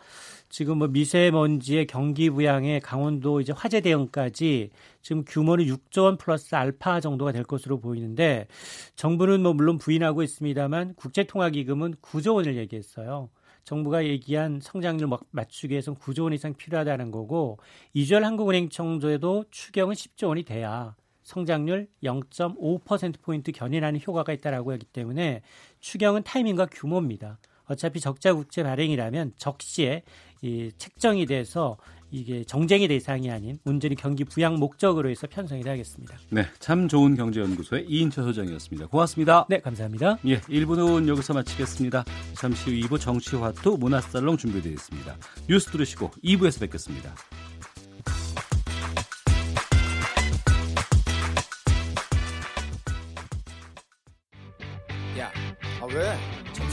지금 뭐 미세먼지의 경기 부양에 강원도 이제 화재 대응까지 지금 규모는 6조 원 플러스 알파 정도가 될 것으로 보이는데 정부는 뭐 물론 부인하고 있습니다만 국제통화기금은 9조 원을 얘기했어요. 정부가 얘기한 성장률 맞추기 위해서는 9조 원 이상 필요하다는 거고 이주열 한국은행 청조에도 추경은 10조 원이 돼야 성장률 0.5%포인트 견인하는 효과가 있다라고 하기 때문에 추경은 타이밍과 규모입니다. 어차피 적자 국채 발행이라면 적시에 이 책정이 돼서 이게 정쟁의 대상이 아닌 온전히 경기 부양 목적으로 해서 편성이 되겠습니다. 네, 참 좋은 경제연구소의 이인철 소장이었습니다. 고맙습니다. 네, 감사합니다. 예, 1부는 여기서 마치겠습니다. 잠시 후 2부 정치화투 문화살롱 준비되어 있습니다. 뉴스 들으시고 2부에서 뵙겠습니다. 야, 아 왜?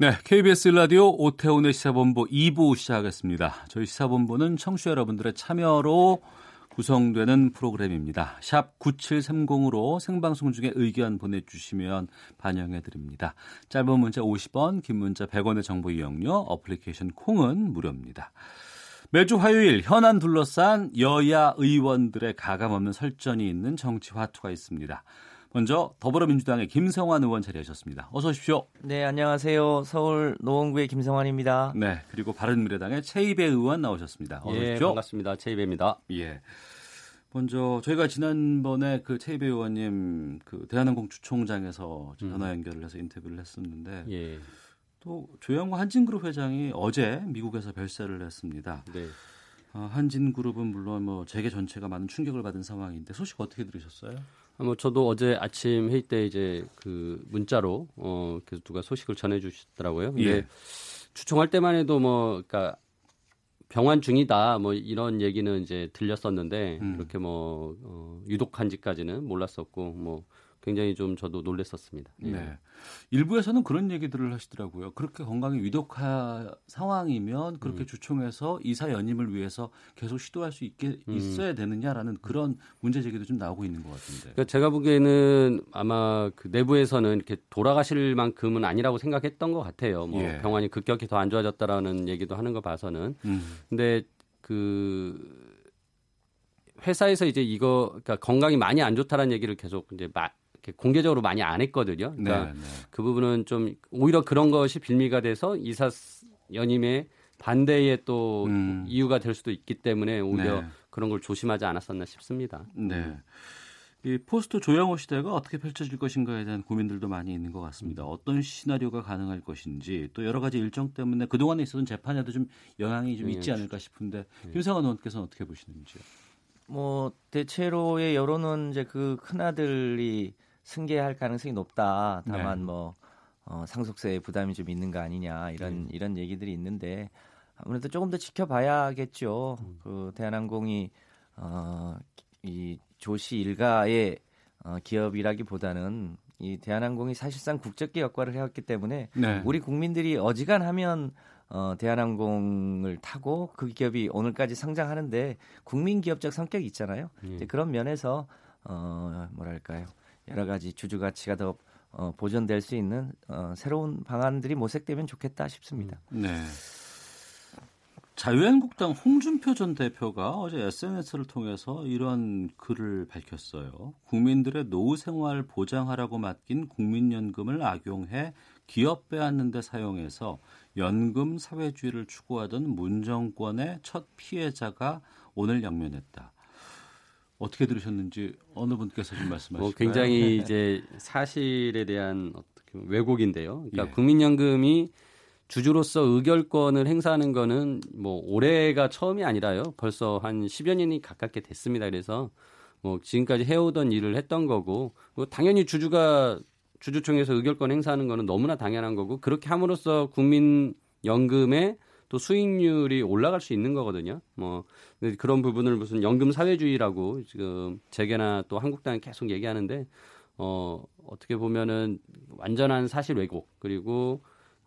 네, KBS 라디오 오태훈의 시사본부 2부 시작하겠습니다. 저희 시사본부는 청취자 여러분들의 참여로 구성되는 프로그램입니다. 샵 9730으로 생방송 중에 의견 보내주시면 반영해 드립니다. 짧은 문자 50원, 긴 문자 100원의 정보 이용료, 어플리케이션 콩은 무료입니다. 매주 화요일 현안 둘러싼 여야 의원들의 가감없는 설전이 있는 정치 화투가 있습니다. 먼저 더불어민주당의 김성환 의원 자리하셨습니다. 어서 오십시오. 네, 안녕하세요. 서울 노원구의 김성환입니다. 네, 그리고 바른미래당의 최이배 의원 나오셨습니다. 어서 예, 오십시오. 반갑습니다. 최이배입니다. 예. 먼저 저희가 지난번에 그 최이배 의원님 그 대한항공 주총장에서 전화 음. 연결을 해서 인터뷰를 했었는데 예. 또 조영호 한진그룹 회장이 어제 미국에서 별세를 했습니다. 네. 어, 한진그룹은 물론 뭐 재계 전체가 많은 충격을 받은 상황인데 소식 어떻게 들으셨어요? 아, 뭐 저도 어제 아침 회의 때 이제 그 문자로 어 계속 누가 소식을 전해 주시더라고요. 근데 예. 주총할 때만 해도 뭐 그러니까 병환 중이다 뭐 이런 얘기는 이제 들렸었는데 음. 그렇게 뭐 어, 유독한지까지는 몰랐었고 뭐 굉장히 좀 저도 놀랬었습니다. 예. 네. 일부에서는 그런 얘기들을 하시더라고요. 그렇게 건강이 위독한 상황이면 그렇게 음. 주총에서 이사 연임을 위해서 계속 시도할 수 있게 음. 있어야 되느냐라는 그런 문제 제기도 좀 나오고 있는 것 같은데. 그러니까 제가 보기에는 아마 그 내부에서는 이렇게 돌아가실 만큼은 아니라고 생각했던 것 같아요. 뭐 예. 병환이 급격히 더 안 좋아졌다라는 얘기도 하는 거 봐서는. 음. 근데 그 회사에서 이제 이거 그러니까 건강이 많이 안 좋다라는 얘기를 계속 이제 마, 공개적으로 많이 안 했거든요. 그러니까 네, 네. 그 부분은 좀 오히려 그런 것이 빌미가 돼서 이사 연임의 반대의 또 음. 이유가 될 수도 있기 때문에 오히려 네. 그런 걸 조심하지 않았었나 싶습니다. 네. 이 포스트 조영호 시대가 어떻게 펼쳐질 것인가에 대한 고민들도 많이 있는 것 같습니다. 어떤 시나리오가 가능할 것인지 또 여러 가지 일정 때문에 그동안에 있었던 재판에도 좀 영향이 좀 있지 않을까 싶은데 김상환 의원께서는 어떻게 보시는지요? 뭐 대체로의 여론은 이제 그 큰아들이 승계할 가능성이 높다. 다만 네. 뭐 어, 상속세 부담이 좀 있는 거 아니냐 이런 네. 이런 얘기들이 있는데 아무래도 조금 더 지켜봐야겠죠. 음. 그 대한항공이 어, 이 조씨 일가의 어, 기업이라기보다는 이 대한항공이 사실상 국적기 역할을 해왔기 때문에 네. 우리 국민들이 어지간하면 어, 대한항공을 타고 그 기업이 오늘까지 성장하는데 국민 기업적 성격이 있잖아요. 예. 이제 그런 면에서 어, 뭐랄까요 여러 가지 주주 가치가 더 어, 보존될 수 있는 어, 새로운 방안들이 모색되면 좋겠다 싶습니다. 네. 자유한국당 홍준표 전 대표가 어제 SNS를 통해서 이런 글을 밝혔어요. 국민들의 노후 생활 보장하라고 맡긴 국민연금을 악용해 기업 빼앗는 데 사용해서 연금 사회주의를 추구하던 문정권의 첫 피해자가 오늘 양면했다. 어떻게 들으셨는지 어느 분께서 좀 말씀하실까요? 뭐 굉장히 이제 사실에 대한 어떻게 왜곡인데요. 그러니까 예. 국민연금이 주주로서 의결권을 행사하는 거는 뭐 올해가 처음이 아니라요. 벌써 한 10여 년이 가깝게 됐습니다. 그래서 뭐 지금까지 해오던 일을 했던 거고 당연히 주주가 주주총회에서 의결권 행사하는 거는 너무나 당연한 거고 그렇게 함으로써 국민 연금의 또 수익률이 올라갈 수 있는 거거든요. 뭐 그런 부분을 무슨 연금 사회주의라고 지금 재계나 또 한국당이 계속 얘기하는데 어 어떻게 보면은 완전한 사실 왜곡 그리고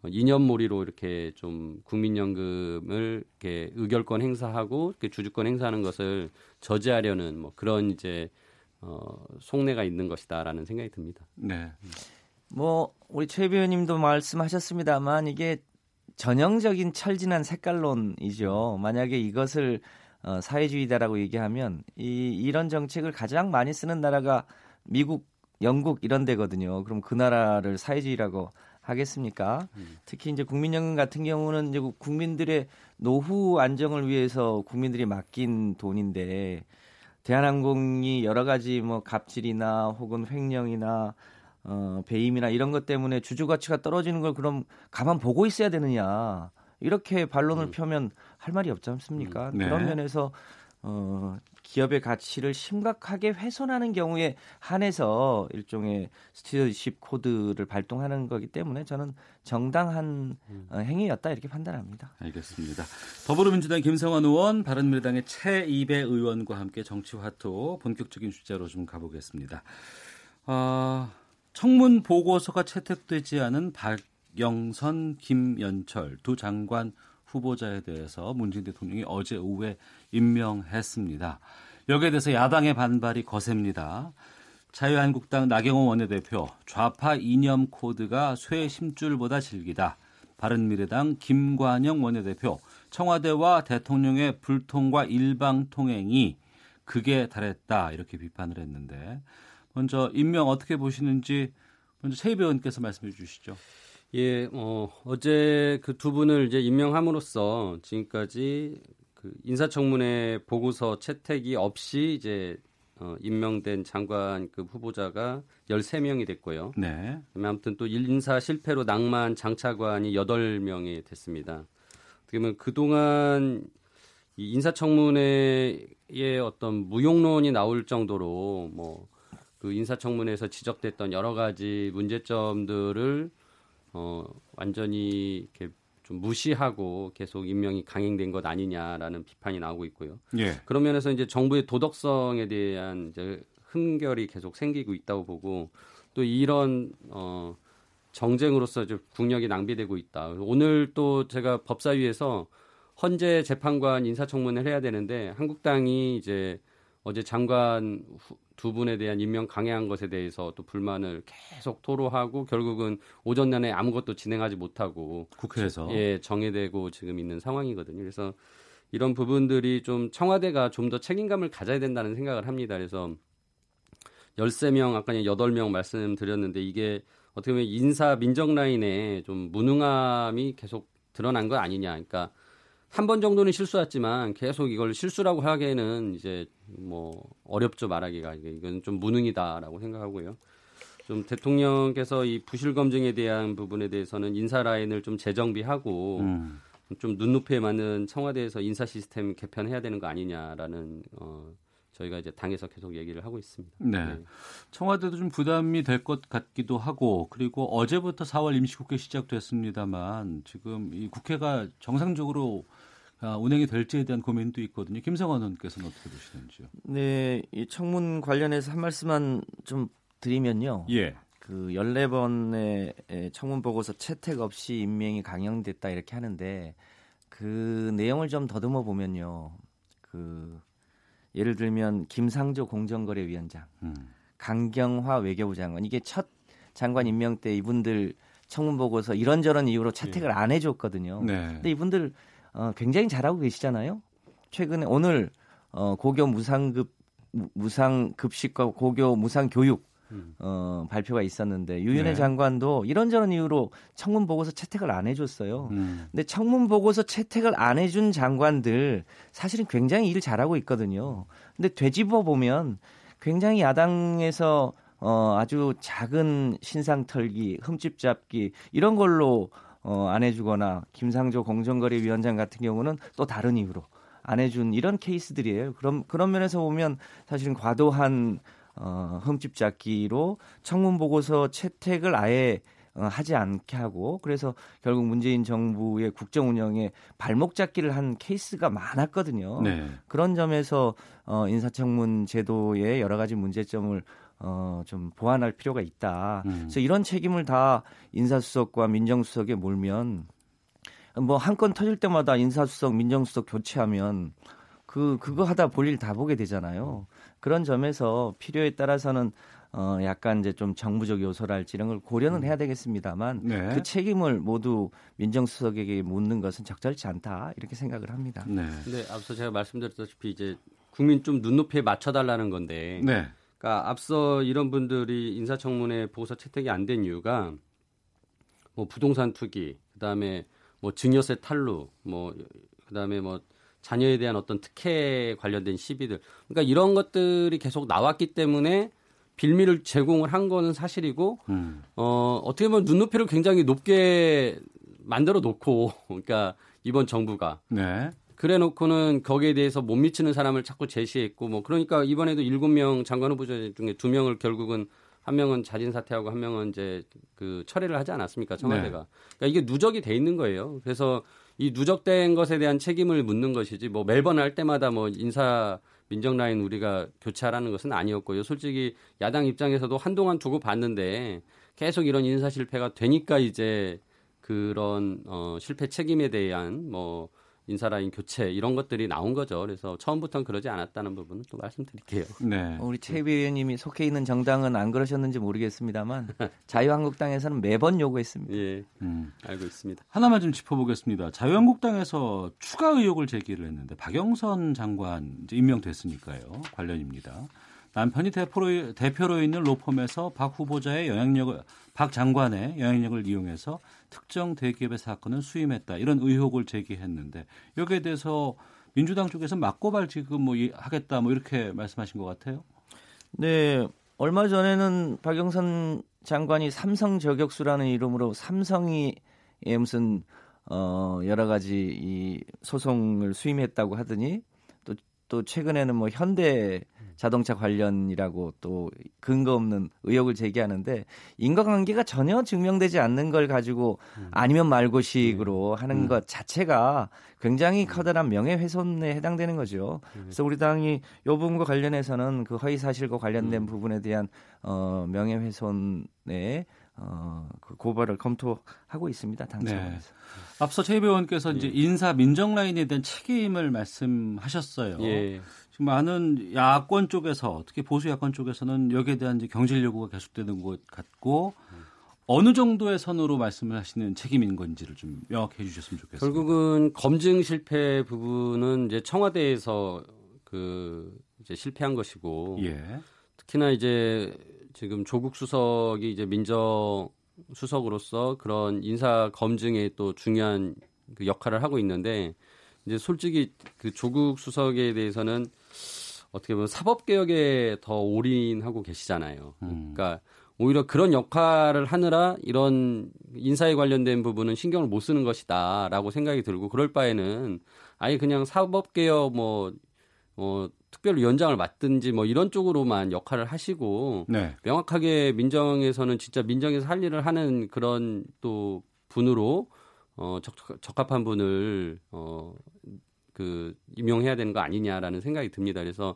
이념몰이로 이렇게 좀 국민연금을 이렇게 의결권 행사하고 이렇게 주주권 행사하는 것을 저지하려는 뭐 그런 이제 어, 속내가 있는 것이다라는 생각이 듭니다. 네. 뭐 우리 최 의원님도 말씀하셨습니다만 이게 전형적인 철진한 색깔론이죠. 만약에 이것을 어, 사회주의다라고 얘기하면 이 이런 정책을 가장 많이 쓰는 나라가 미국, 영국 이런 데거든요. 그럼 그 나라를 사회주의라고 하겠습니까? 음. 특히 이제 국민연금 같은 경우는 이제 국민들의 노후 안정을 위해서 국민들이 맡긴 돈인데 대한항공이 여러 가지 뭐 갑질이나 혹은 횡령이나 어, 배임이나 이런 것 때문에 주주 가치가 떨어지는 걸 그럼 가만 보고 있어야 되느냐 이렇게 반론을 음. 펴면 할 말이 없지 않습니까? 음. 네. 그런 면에서 어, 기업의 가치를 심각하게 훼손하는 경우에 한해서 일종의 스튜어십 코드를 발동하는 거기 때문에 저는 정당한 음. 어, 행위였다 이렇게 판단합니다. 알겠습니다. 더불어민주당 김성환 의원, 바른미래당의 최이배 의원과 함께 정치화투 본격적인 주제로 좀 가보겠습니다. 아, 청문 보고서가 채택되지 않은 박영선, 김연철 두 장관 후보자에 대해서 문재인 대통령이 어제 오후에 임명했습니다. 여기에 대해서 야당의 반발이 거셉니다. 자유한국당 나경원 원내대표 좌파 이념 코드가 쇠 심줄보다 질기다. 바른미래당 김관영 원내대표 청와대와 대통령의 불통과 일방 통행이 극에 달했다 이렇게 비판을 했는데 먼저 임명 어떻게 보시는지 먼저 최희배 의원께서 말씀해 주시죠. 예, 어, 어제 그 두 분을 이제 임명함으로써 지금까지 그 인사청문회 보고서 채택이 없이 이제 어, 임명된 장관급 후보자가 13명이 됐고요. 네. 아무튼 또 인사 실패로 낭만 장차관이 8명이 됐습니다. 어떻게 보면 그동안 이 인사청문회에 어떤 무용론이 나올 정도로 뭐 그 인사청문회에서 지적됐던 여러 가지 문제점들을 어, 완전히 이렇게 좀 무시하고 계속 임명이 강행된 것 아니냐라는 비판이 나오고 있고요. 예. 그런 면에서 이제 정부의 도덕성에 대한 이제 흠결이 계속 생기고 있다고 보고 또 이런 어 정쟁으로서 좀 국력이 낭비되고 있다. 오늘 또 제가 법사위에서 헌재 재판관 인사청문회를 해야 되는데 한국당이 이제 어제 장관 후, 두 분에 대한 임명 강행한 것에 대해서 또 불만을 계속 토로하고 결국은 오전 내내 아무것도 진행하지 못하고 국회에서 예 정해되고 지금 있는 상황이거든요. 그래서 이런 부분들이 좀 청와대가 좀 더 책임감을 가져야 된다는 생각을 합니다. 그래서 13명 아까 8명 말씀드렸는데 이게 어떻게 보면 인사 민정 라인에 좀 무능함이 계속 드러난 거 아니냐. 그러니까 한 번 정도는 실수했지만 계속 이걸 실수라고 하기에는 이제 뭐 어렵죠 말하기가 이건 좀 무능이다라고 생각하고요. 좀 대통령께서 이 부실 검증에 대한 부분에 대해서는 인사 라인을 좀 재정비하고 음. 좀 눈높이에 맞는 청와대에서 인사 시스템 개편해야 되는 거 아니냐라는 어, 저희가 이제 당에서 계속 얘기를 하고 있습니다. 네. 네. 청와대도 좀 부담이 될 것 같기도 하고 그리고 어제부터 4월 임시국회 시작됐습니다만 지금 이 국회가 정상적으로 아, 운행이 될지에 대한 고민도 있거든요. 김성원 의원께서는 어떻게 보시는지요? 네, 이 청문 관련해서 한 말씀만 좀 드리면요. 예. 그 14번의 청문 보고서 채택 없이 임명이 강행됐다 이렇게 하는데 그 내용을 좀 더듬어 보면요. 그 예를 들면 김상조 공정거래위원장, 음. 강경화 외교부 장관 이게 첫 장관 임명 때 이분들 청문 보고서 이런저런 이유로 채택을 예. 안 해줬거든요. 네. 근데 이분들 어, 굉장히 잘하고 계시잖아요. 최근에 오늘 어, 고교 무상급 무상 급식과 고교 무상 교육 음. 어, 발표가 있었는데 유윤혜 네. 장관도 이런저런 이유로 청문 보고서 채택을 안 해줬어요. 음. 근데 청문 보고서 채택을 안 해준 장관들 사실은 굉장히 일 잘하고 있거든요. 근데 되짚어 보면 굉장히 야당에서 어, 아주 작은 신상 털기, 흠집 잡기 이런 걸로 어, 안 해주거나 김상조 공정거래위원장 같은 경우는 또 다른 이유로 안 해준 이런 케이스들이에요. 그럼 그런 면에서 보면 사실은 과도한 어, 흠집 잡기로 청문 보고서 채택을 아예 어, 하지 않게 하고 그래서 결국 문재인 정부의 국정 운영에 발목 잡기를 한 케이스가 많았거든요. 네. 그런 점에서 어, 인사청문 제도의 여러 가지 문제점을 어, 좀 보완할 필요가 있다. 음. 그래서 이런 책임을 다 인사수석과 민정수석에 몰면 뭐 한 건 터질 때마다 인사수석, 민정수석 교체하면 그 그거 하다 볼 일 다 보게 되잖아요. 그런 점에서 필요에 따라서는 어 약간 이제 좀 정부적 요소랄지 이런 걸 고려는 음. 해야 되겠습니다만 네. 그 책임을 모두 민정수석에게 묻는 것은 적절치 않다 이렇게 생각을 합니다. 네. 근데 앞서 제가 말씀드렸다시피 이제 국민 좀 눈높이에 맞춰달라는 건데 네. 그러니까 앞서 이런 분들이 인사청문회 보고서 채택이 안 된 이유가 뭐 부동산 투기, 그다음에 뭐 증여세 탈루, 뭐 그다음에 뭐 자녀에 대한 어떤 특혜 관련된 시비들. 그러니까 이런 것들이 계속 나왔기 때문에 빌미를 제공을 한 거는 사실이고 음. 어 어떻게 보면 눈높이를 굉장히 높게 만들어 놓고 그러니까 이번 정부가 네. 그래 놓고는 거기에 대해서 못 미치는 사람을 자꾸 제시했고 뭐 그러니까 이번에도 일곱 명 장관 후보자 중에 두 명을 결국은 한 명은 자진 사퇴하고 한 명은 이제 그 철회를 하지 않았습니까 청와대가 네. 그러니까 이게 누적이 돼 있는 거예요 그래서 이 누적된 것에 대한 책임을 묻는 것이지 뭐 매번 할 때마다 뭐 인사 민정 라인 우리가 교체하라는 것은 아니었고요. 솔직히 야당 입장에서도 한동안 두고 봤는데 계속 이런 인사 실패가 되니까 이제 그런 어 실패 책임에 대한 뭐 인사라인 교체 이런 것들이 나온 거죠. 그래서 처음부터는 그러지 않았다는 부분은 또 말씀드릴게요. 네. 어, 우리 최비 의원님이 속해 있는 정당은 안 그러셨는지 모르겠습니다만 자유한국당에서는 매번 요구했습니다. 예, 음. 알고 있습니다. 하나만 좀 짚어보겠습니다. 자유한국당에서 추가 의혹을 제기를 했는데 박영선 장관 이제 임명됐으니까요. 관련입니다. 남편이 대표로, 대표로 있는 로펌에서 박 후보자의 영향력을 박 장관의 영향력을 이용해서 특정 대기업의 사건을 수임했다 이런 의혹을 제기했는데 여기에 대해서 민주당 쪽에서 맞고발 지금 뭐 하겠다 뭐 이렇게 말씀하신 것 같아요. 네, 얼마 전에는 박영선 장관이 삼성 저격수라는 이름으로 삼성이 무슨 어 여러 가지 이 소송을 수임했다고 하더니 또 또 최근에는 뭐 현대 자동차 관련이라고 또 근거 없는 의혹을 제기하는데 인과관계가 전혀 증명되지 않는 걸 가지고 음. 아니면 말고식으로 네. 하는 음. 것 자체가 굉장히 음. 커다란 명예훼손에 해당되는 거죠. 네. 그래서 우리 당이 이 부분과 관련해서는 그 허위 사실과 관련된 음. 부분에 대한 어 명예훼손에 어, 그 고발을 검토하고 있습니다. 당 차원에서. 네. 앞서 최 의원께서 이제 예. 인사 민정 라인에 대한 책임을 말씀하셨어요. 예. 많은 야권 쪽에서 특히 보수 야권 쪽에서는 여기에 대한 이제 경질 요구가 계속되는 것 같고 어느 정도의 선으로 말씀을 하시는 책임인 건지를 좀 명확히 해주셨으면 좋겠습니다. 결국은 검증 실패 부분은 이제 청와대에서 그 이제 실패한 것이고 예. 특히나 이제 지금 조국 수석이 이제 민정 수석으로서 그런 인사 검증에 또 중요한 그 역할을 하고 있는데 이제 솔직히 그 조국 수석에 대해서는 어떻게 보면 사법 개혁에 더 올인하고 계시잖아요. 음. 그러니까 오히려 그런 역할을 하느라 이런 인사에 관련된 부분은 신경을 못 쓰는 것이다라고 생각이 들고 그럴 바에는 아예 그냥 사법 개혁 뭐 어, 특별위원장을 맡든지 뭐 이런 쪽으로만 역할을 하시고 네. 명확하게 민정에서는 진짜 민정에서 할 일을 하는 그런 또 분으로 어, 적, 적합한 분을 어, 그 임용해야 되는 거 아니냐라는 생각이 듭니다. 그래서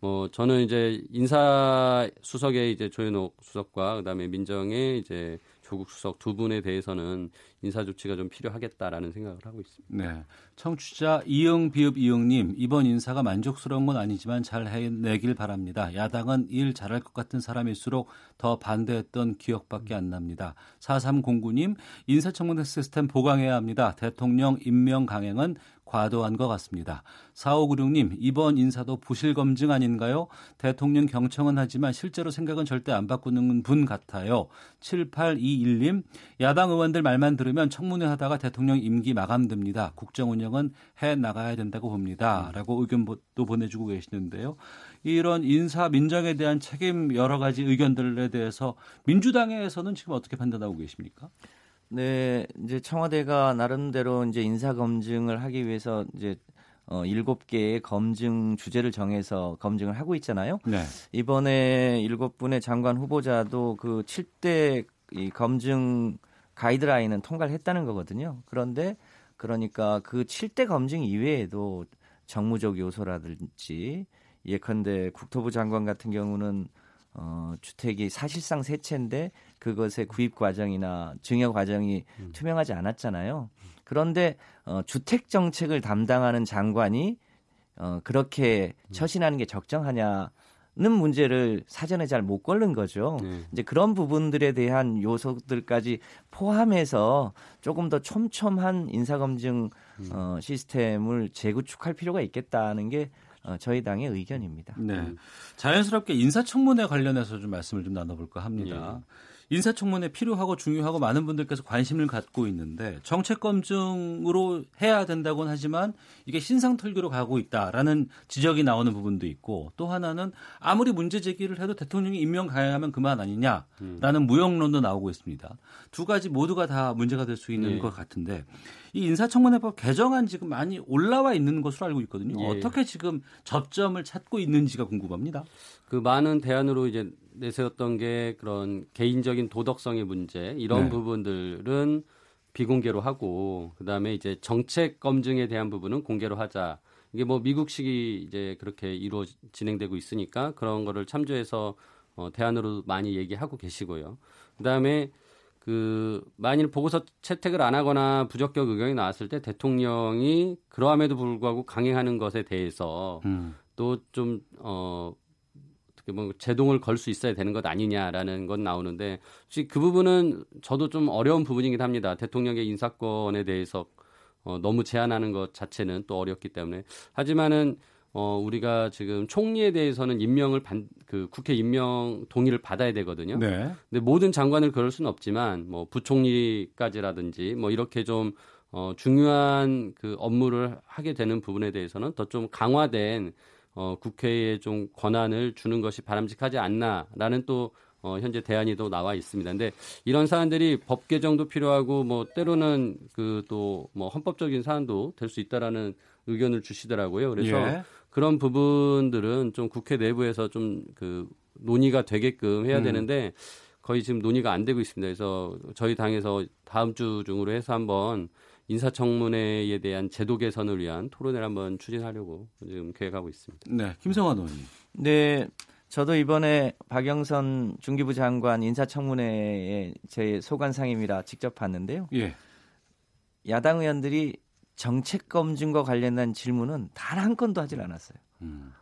뭐 저는 이제 인사 수석의 이제 조현옥 수석과 그다음에 민정의 이제 조국 수석 두 분에 대해서는 인사 조치가 좀 필요하겠다라는 생각을 하고 있습니다. 네. 청취자 이응 비읍 이응님 이번 인사가 만족스러운 건 아니지만 잘 해내길 바랍니다. 야당은 일 잘할 것 같은 사람일수록 더 반대했던 기억밖에 안 납니다. 4309님 인사청문회 시스템 보강해야 합니다. 대통령 임명 강행은 과도한 것 같습니다. 4596님, 이번 인사도 부실 검증 아닌가요? 대통령 경청은 하지만 실제로 생각은 절대 안 바꾸는 분 같아요. 7821님, 야당 의원들 말만 들으면 청문회 하다가 대통령 임기 마감됩니다. 국정 운영은 해 나가야 된다고 봅니다. 라고 의견도 보내주고 계시는데요. 이런 인사 민정에 대한 책임 여러 가지 의견들에 대해서 민주당에서는 지금 어떻게 판단하고 계십니까? 네, 이제 청와대가 나름대로 이제 인사 검증을 하기 위해서 이제 어, 일곱 개의 검증 주제를 정해서 검증을 하고 있잖아요. 네. 이번에 일곱 분의 장관 후보자도 그 7대 이 검증 가이드라인은 통과를 했다는 거거든요. 그런데 그러니까 그 7대 검증 이외에도 정무적 요소라든지 예컨대 국토부 장관 같은 경우는 어, 주택이 사실상 세 채인데 그것의 구입 과정이나 증여 과정이 음. 투명하지 않았잖아요. 그런데 어, 주택 정책을 담당하는 장관이 어, 그렇게 음. 처신하는 게 적정하냐? 는 문제를 사전에 잘 못 걸는 거죠. 네. 이제 그런 부분들에 대한 요소들까지 포함해서 조금 더 촘촘한 인사검증 음. 어, 시스템을 재구축할 필요가 있겠다는 게 어, 저희 당의 의견입니다. 네. 자연스럽게 인사청문회 관련해서 좀 말씀을 좀 나눠볼까 합니다. 예. 인사청문회 필요하고 중요하고 많은 분들께서 관심을 갖고 있는데 정책 검증으로 해야 된다고는 하지만 이게 신상 털기로 가고 있다라는 지적이 나오는 부분도 있고 또 하나는 아무리 문제 제기를 해도 대통령이 임명 가해하면 그만 아니냐라는 음. 무용론도 나오고 있습니다. 두 가지 모두가 다 문제가 될 수 있는 네. 것 같은데 이 인사청문회법 개정안 지금 많이 올라와 있는 것으로 알고 있거든요. 예. 어떻게 지금 접점을 찾고 있는지가 궁금합니다. 그 많은 대안으로 이제 내세웠던 게 그런 개인적인 도덕성의 문제 이런 네. 부분들은 비공개로 하고 그다음에 이제 정책 검증에 대한 부분은 공개로 하자. 이게 뭐 미국식이 이제 그렇게 이루어 진행되고 있으니까 그런 거를 참조해서 어, 대안으로 많이 얘기하고 계시고요. 그다음에 그 만일 보고서 채택을 안 하거나 부적격 의견이 나왔을 때 대통령이 그러함에도 불구하고 강행하는 것에 대해서 음. 또좀 어 어떻게 뭐 제동을 걸 수 있어야 되는 것 아니냐라는 건 나오는데 그 부분은 저도 좀 어려운 부분이긴 합니다. 대통령의 인사권에 대해서 어 너무 제한하는 것 자체는 또 어렵기 때문에 하지만은 어, 우리가 지금 총리에 대해서는 임명을 반, 그 국회 임명 동의를 받아야 되거든요. 네. 근데 모든 장관을 그럴 수는 없지만 뭐 부총리까지라든지 뭐 이렇게 좀 어, 중요한 그 업무를 하게 되는 부분에 대해서는 더 좀 강화된 어, 국회에 좀 권한을 주는 것이 바람직하지 않나라는 또 어, 현재 대안이 또 나와 있습니다. 근데 이런 사안들이 법 개정도 필요하고 뭐 때로는 그 또 뭐 헌법적인 사안도 될 수 있다라는 의견을 주시더라고요. 그래서 예. 그런 부분들은 좀 국회 내부에서 좀 그 논의가 되게끔 해야 음. 되는데 거의 지금 논의가 안 되고 있습니다. 그래서 저희 당에서 다음 주 중으로 해서 한번 인사청문회에 대한 제도 개선을 위한 토론회를 한번 추진하려고 지금 계획하고 있습니다. 네, 김성환 의원님. 네, 저도 이번에 박영선 중기부 장관 인사청문회에 제 소관상임이라 직접 봤는데요. 예. 야당 의원들이 정책 검증과 관련된 질문은 단 한 건도 하질 않았어요. 음.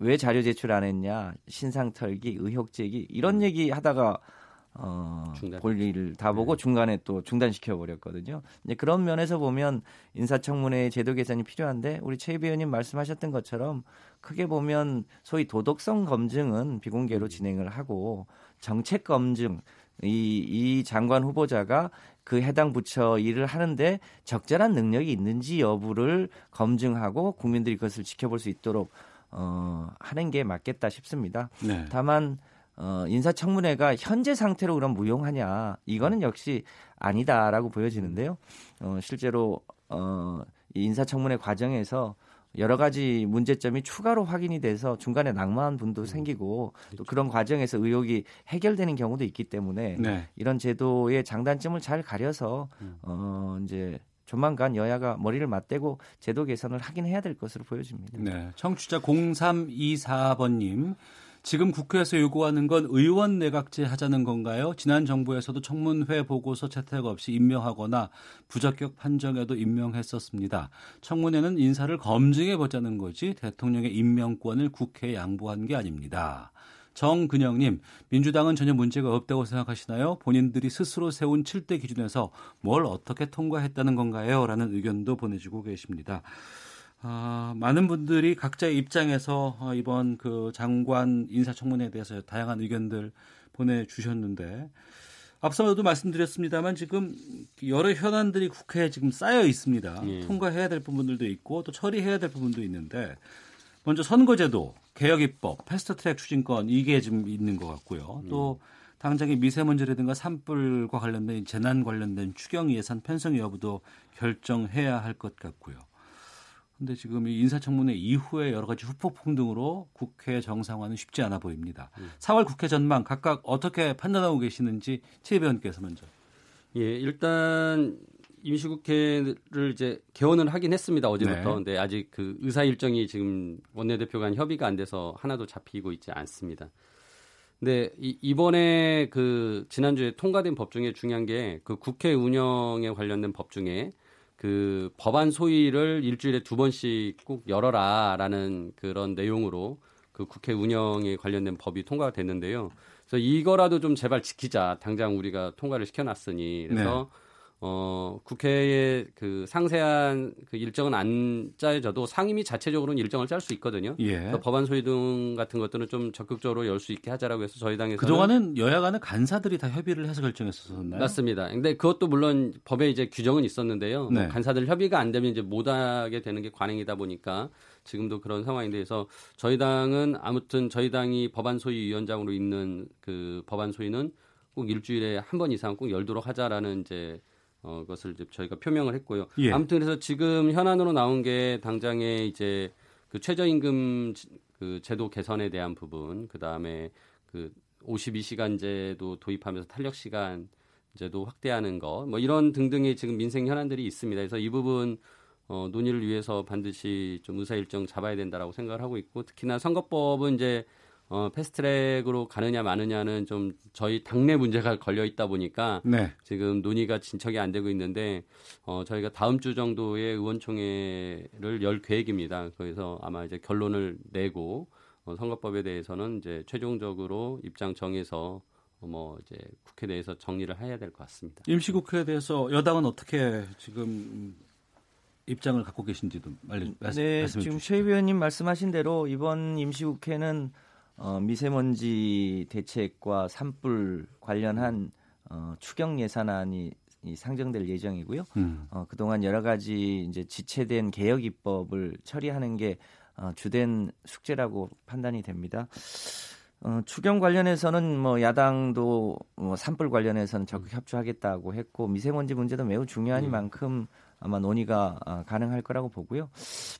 왜 자료 제출 안 했냐, 신상 털기, 의혹 제기 이런 음. 얘기 하다가 어, 볼일을 다 보고 네. 중간에 또 중단시켜 버렸거든요. 이제 그런 면에서 보면 인사청문회 제도 개선이 필요한데 우리 최 의원님 말씀하셨던 것처럼 크게 보면 소위 도덕성 검증은 비공개로 음. 진행을 하고 정책 검증 이, 이 장관 후보자가 그 해당 부처 일을 하는데 적절한 능력이 있는지 여부를 검증하고 국민들이 그것을 지켜볼 수 있도록 어, 하는 게 맞겠다 싶습니다. 네. 다만 어, 인사청문회가 현재 상태로 그럼 무용하냐 이거는 역시 아니다라고 보여지는데요. 어, 실제로 어, 이 인사청문회 과정에서 여러 가지 문제점이 추가로 확인이 돼서 중간에 낙마한 분도 음. 생기고 또 그렇죠. 그런 과정에서 의혹이 해결되는 경우도 있기 때문에 네. 이런 제도의 장단점을 잘 가려서 음. 어 이제 조만간 여야가 머리를 맞대고 제도 개선을 하긴 해야 될 것으로 보여집니다. 네. 청취자 0324번님 지금 국회에서 요구하는 건 의원 내각제 하자는 건가요? 지난 정부에서도 청문회 보고서 채택 없이 임명하거나 부적격 판정에도 임명했었습니다. 청문회는 인사를 검증해 보자는 거지 대통령의 임명권을 국회에 양보한 게 아닙니다. 정근영님, 민주당은 전혀 문제가 없다고 생각하시나요? 본인들이 스스로 세운 7대 기준에서 뭘 어떻게 통과했다는 건가요? 라는 의견도 보내주고 계십니다. 아, 많은 분들이 각자의 입장에서 어, 이번 그 장관 인사청문회에 대해서 다양한 의견들 보내주셨는데 앞서도 말씀드렸습니다만 지금 여러 현안들이 국회에 지금 쌓여 있습니다. 예. 통과해야 될 부분들도 있고 또 처리해야 될 부분도 있는데 먼저 선거제도 개혁 입법 패스트트랙 추진권 이게 지금 있는 것 같고요. 또 당장의 미세먼지라든가 산불과 관련된 재난 관련된 추경 예산 편성 여부도 결정해야 할 것 같고요. 근데 지금 이 인사청문회 이후에 여러 가지 후폭풍 등으로 국회 정상화는 쉽지 않아 보입니다. 음. 4월 국회 전망 각각 어떻게 판단하고 계시는지 최 의원께서 먼저. 예, 일단 임시국회를 이제 개원을 하긴 했습니다 어제부터. 네. 근데 아직 그 의사 일정이 지금 원내대표 간 협의가 안 돼서 하나도 잡히고 있지 않습니다. 근데 이, 이번에 그 지난주에 통과된 법 중에 중요한 게 그 국회 운영에 관련된 법 중에 그 법안 소위를 일주일에 두 번씩 꼭 열어라라는 그런 내용으로 그 국회 운영에 관련된 법이 통과가 됐는데요. 그래서 이거라도 좀 제발 지키자. 당장 우리가 통과를 시켜놨으니 그래서 네. 어, 국회에 그 상세한 그 일정은 안 짜여져도 상임위 자체적으로는 일정을 짤 수 있거든요. 예. 법안 소위 등 같은 것들은 좀 적극적으로 열 수 있게 하자라고 해서 저희 당에서 그동안은 여야 간의 간사들이 다 협의를 해서 결정했었나요? 맞습니다. 근데 그것도 물론 법에 이제 규정은 있었는데요. 뭐 네. 뭐 간사들 협의가 안 되면 이제 못 하게 되는 게 관행이다 보니까 지금도 그런 상황인데 서 저희 당은 아무튼 저희 당이 법안 소위 위원장으로 있는 그 법안 소위는 꼭 일주일에 한 번 이상 꼭 열도록 하자라는 이제 어, 것을 이제 저희가 표명을 했고요. 예. 아무튼 그래서 지금 현안으로 나온 게 당장에 이제 그 최저임금 그 제도 개선에 대한 부분, 그 다음에 그 52시간제도 도입하면서 탄력 시간 제도 확대하는 거, 뭐 이런 등등의 지금 민생 현안들이 있습니다. 그래서 이 부분 어, 논의를 위해서 반드시 좀 의사 일정 잡아야 된다라고 생각을 하고 있고 특히나 선거법은 이제 어, 패스트트랙으로 가느냐 마느냐는 좀 저희 당내 문제가 걸려 있다 보니까 네. 지금 논의가 진척이 안 되고 있는데 어, 저희가 다음 주 정도에 의원총회를 열 계획입니다. 그래서 아마 이제 결론을 내고 어, 선거법에 대해서는 이제 최종적으로 입장 정해서 어, 뭐 이제 국회 내에서 정리를 해야 될 것 같습니다. 임시국회에 대해서 여당은 어떻게 지금 입장을 갖고 계신지도 말씀, 네, 말씀해 지금 최 의원님 말씀하신 대로 이번 임시국회는 어, 미세먼지 대책과 산불 관련한 어, 추경 예산안이 이 상정될 예정이고요. 음. 어, 그동안 여러 가지 이제 지체된 개혁 입법을 처리하는 게 어, 주된 숙제라고 판단이 됩니다. 어, 추경 관련해서는 뭐 야당도 뭐 산불 관련해서는 적극 협조하겠다고 했고 미세먼지 문제도 매우 중요한이만큼 음. 아마 논의가 어, 가능할 거라고 보고요.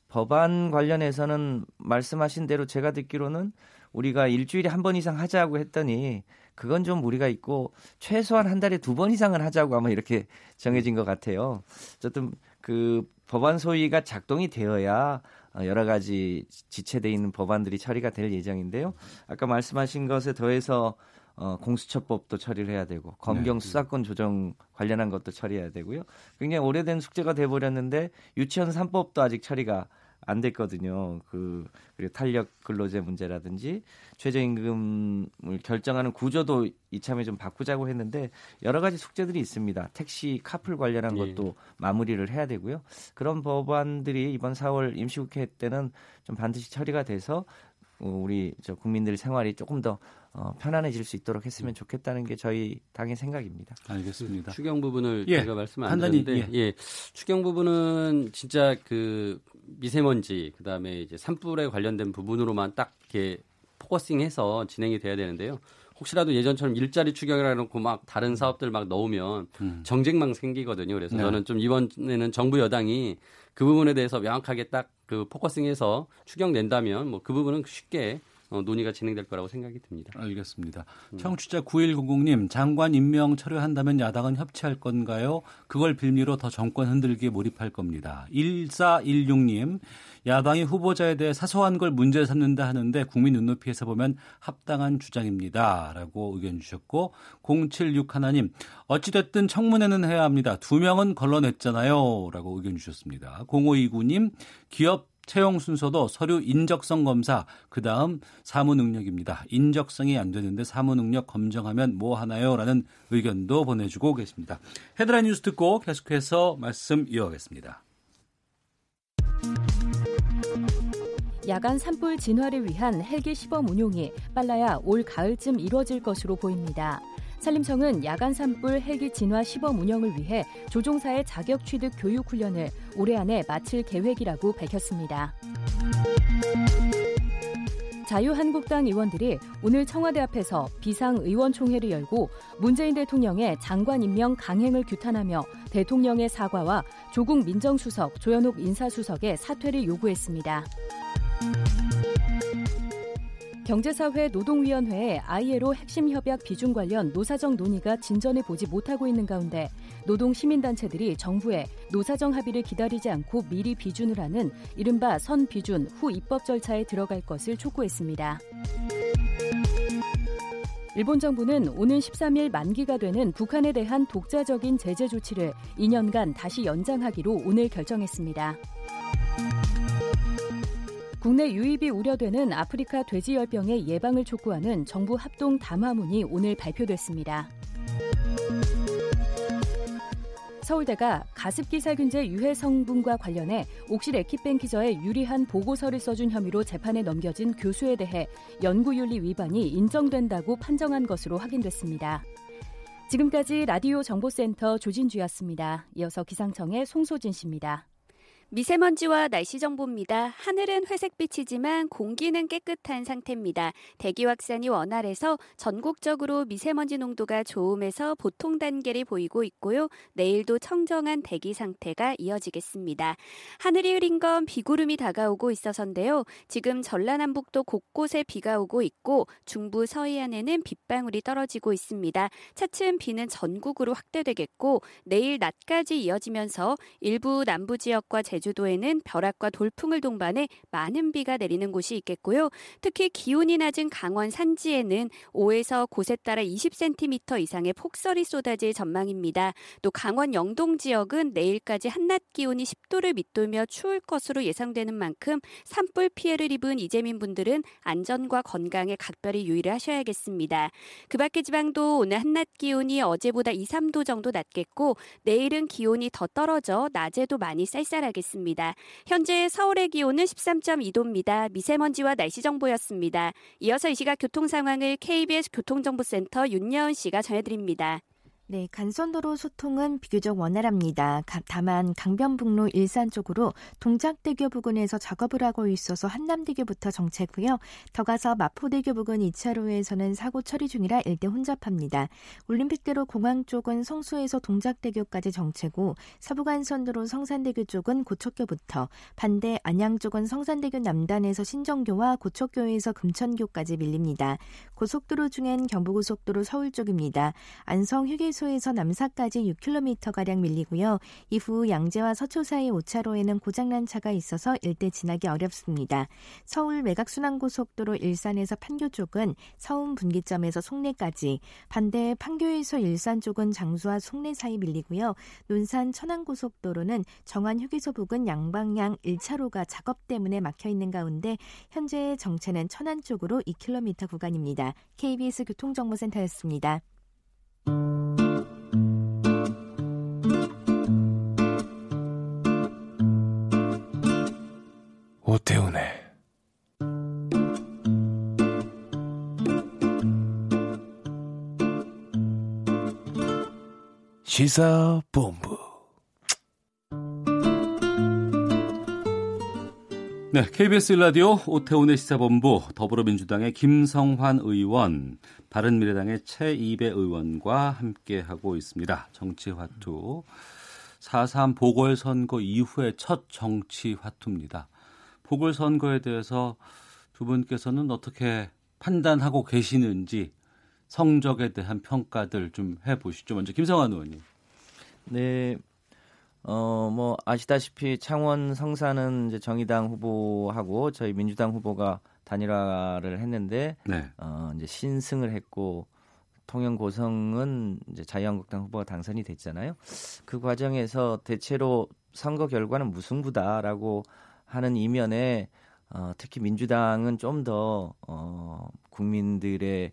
법안 관련해서는 말씀하신 대로 제가 듣기로는 우리가 일주일에 한 번 이상 하자고 했더니 그건 좀 무리가 있고 최소한 한 달에 두 번 이상은 하자고 아마 이렇게 정해진 것 같아요. 어쨌든 그 법안 소위가 작동이 되어야 여러 가지 지체돼 있는 법안들이 처리가 될 예정인데요. 아까 말씀하신 것에 더해서 어, 공수처법도 처리를 해야 되고 검경 네. 수사권 조정 관련한 것도 처리해야 되고요. 굉장히 오래된 숙제가 돼 버렸는데 유치원 3법도 아직 처리가 안 됐거든요. 그 그리고 탄력 근로제 문제라든지 최저임금을 결정하는 구조도 이참에 좀 바꾸자고 했는데 여러 가지 숙제들이 있습니다. 택시 카풀 관련한 예. 것도 마무리를 해야 되고요. 그런 법안들이 이번 4월 임시국회 때는 좀 반드시 처리가 돼서 어, 우리 저 국민들 생활이 조금 더 어, 편안해질 수 있도록 했으면 좋겠다는 게 저희 당의 생각입니다. 알겠습니다. 추경 부분을 예, 제가 말씀 안 드렸는데 예. 예. 추경 부분은 진짜 그 미세먼지 그다음에 이제 산불에 관련된 부분으로만 딱 이렇게 포커싱해서 진행이 돼야 되는데요. 혹시라도 예전처럼 일자리 추경이라 놓고 막 다른 사업들 막 넣으면 음. 정쟁망 생기거든요. 그래서 네. 저는 좀 이번에는 정부 여당이 그 부분에 대해서 명확하게 딱 그 포커싱해서 추경 낸다면 뭐 그 부분은 쉽게 어, 논의가 진행될 거라고 생각이 듭니다. 알겠습니다. 음. 청취자 9100님, 장관 임명 철회한다면 야당은 협치할 건가요? 그걸 빌미로 더 정권 흔들기에 몰입할 겁니다. 1416님, 야당이 후보자에 대해 사소한 걸 문제 삼는다 하는데 국민 눈높이에서 보면 합당한 주장입니다. 라고 의견 주셨고, 076 하나님, 어찌됐든 청문회는 해야 합니다. 두 명은 걸러냈잖아요. 라고 의견 주셨습니다. 0529님, 기업 채용 순서도 서류 인적성 검사, 그 다음 사무 능력입니다. 인적성이 안 되는데 사무 능력 검정하면 뭐 하나요? 라는 의견도 보내주고 계십니다. 헤드라인 뉴스 듣고 계속해서 말씀 이어가겠습니다. 야간 산불 진화를 위한 헬기 시범 운용이 빨라야 올 가을쯤 이뤄질 것으로 보입니다. 산림청은 야간 산불 헬기 진화 시범 운영을 위해 조종사의 자격 취득 교육 훈련을 올해 안에 마칠 계획이라고 밝혔습니다. 자유한국당 의원들이 오늘 청와대 앞에서 비상의원총회를 열고 문재인 대통령의 장관 임명 강행을 규탄하며 대통령의 사과와 조국 민정수석, 조현옥 인사수석의 사퇴를 요구했습니다. 경제사회 노동위원회의 아이에로 핵심 협약 비중 관련 노사정 논의가 진전해 보지 못하고 있는 가운데 노동 시민단체들이 정부에 노사정 합의를 기다리지 않고 미리 비준을 하는 이른바 선 비준 후 입법 절차에 들어갈 것을 촉구했습니다. 일본 정부는 오는 13일 만기가 되는 북한에 대한 독자적인 제재 조치를 2년간 다시 연장하기로 오늘 결정했습니다. 국내 유입이 우려되는 아프리카 돼지열병의 예방을 촉구하는 정부 합동 담화문이 오늘 발표됐습니다. 서울대가 가습기 살균제 유해 성분과 관련해 옥실 에키뱅키저에 유리한 보고서를 써준 혐의로 재판에 넘겨진 교수에 대해 연구윤리 위반이 인정된다고 판정한 것으로 확인됐습니다. 지금까지 라디오 정보센터 조진주였습니다. 이어서 기상청의 송소진 씨입니다. 미세먼지와 날씨 정보입니다. 하늘은 회색빛이지만 공기는 깨끗한 상태입니다. 대기 확산이 원활해서 전국적으로 미세먼지 농도가 좋음에서 보통 단계를 보이고 있고요. 내일도 청정한 대기 상태가 이어지겠습니다. 하늘이 흐린 건 비구름이 다가오고 있어서인데요. 지금 전라남북도 곳곳에 비가 오고 있고 중부 서해안에는 빗방울이 떨어지고 있습니다. 차츰 비는 전국으로 확대되겠고 내일 낮까지 이어지면서 일부 남부 지역과 제 제주도에는 벼락과 돌풍을 동반해 많은 비가 내리는 곳이 있겠고요. 특히 기온이 낮은 강원 산지에는 5에서 곳에 따라 20cm 이상의 폭설이 쏟아질 전망입니다. 또 강원 영동 지역은 내일까지 한낮 기온이 10도를 밑돌며 추울 것으로 예상되는 만큼 산불 피해를 입은 이재민 분들은 안전과 건강에 각별히 유의를 하셔야겠습니다. 그 밖의 지방도 오늘 한낮 기온이 어제보다 2, 3도 정도 낮겠고 내일은 기온이 더 떨어져 낮에도 많이 쌀쌀하겠습니다. 있습니다. 현재 서울의 기온은 13.2도입니다. 미세먼지와 날씨 정보였습니다. 이어서 이 시각 교통 상황을 KBS 교통정보센터 윤여은 씨가 전해드립니다. 네, 간선도로 소통은 비교적 원활합니다. 다만 강변북로 일산 쪽으로 동작대교 부근에서 작업을 하고 있어서 한남대교부터 정체고요. 더 가서 마포대교 부근 2차로에서는 사고 처리 중이라 일대 혼잡합니다. 올림픽대로 공항 쪽은 성수에서 동작대교까지 정체고 서부간선도로 성산대교 쪽은 고척교부터 반대 안양 쪽은 성산대교 남단에서 신정교와 고척교에서 금천교까지 밀립니다. 고속도로 중엔 경부고속도로 서울 쪽입니다. 안성 휴게소 휴게소에서 남사까지 6km가량 밀리고요. 이후 양재와 서초 사이 5차로에는 고장난 차가 있어서 일대 지나기 어렵습니다. 서울 외곽순환고속도로 일산에서 판교 쪽은 서운 분기점에서 송내까지, 반대 판교에서 일산 쪽은 장수와 송내 사이 밀리고요. 논산 천안고속도로는 정안 휴게소 부근 양방향 1차로가 작업 때문에 막혀 있는 가운데 현재 정체는 천안 쪽으로 2km 구간입니다. KBS 교통정보센터였습니다. 오태훈의 시사본부 네, KBS 라디오 오태훈의 시사본부 더불어민주당의 김성환 의원, 바른미래당의 최이배 의원과 함께하고 있습니다. 정치화투 4.3 보궐선거 이후의 첫 정치화투입니다. 보궐선거에 대해서 두 분께서는 어떻게 판단하고 계시는지 성적에 대한 평가들 좀 해보시죠. 먼저 김성환 의원님. 네, 어, 뭐, 아시다시피 창원 성사는 이제 정의당 후보하고 저희 민주당 후보가 단일화를 했는데, 네. 어, 이제 신승을 했고, 통영 고성은 이제 자유한국당 후보가 당선이 됐잖아요. 그 과정에서 대체로 선거 결과는 무승부다라고 하는 이면에, 어, 특히 민주당은 좀 더, 어, 국민들의,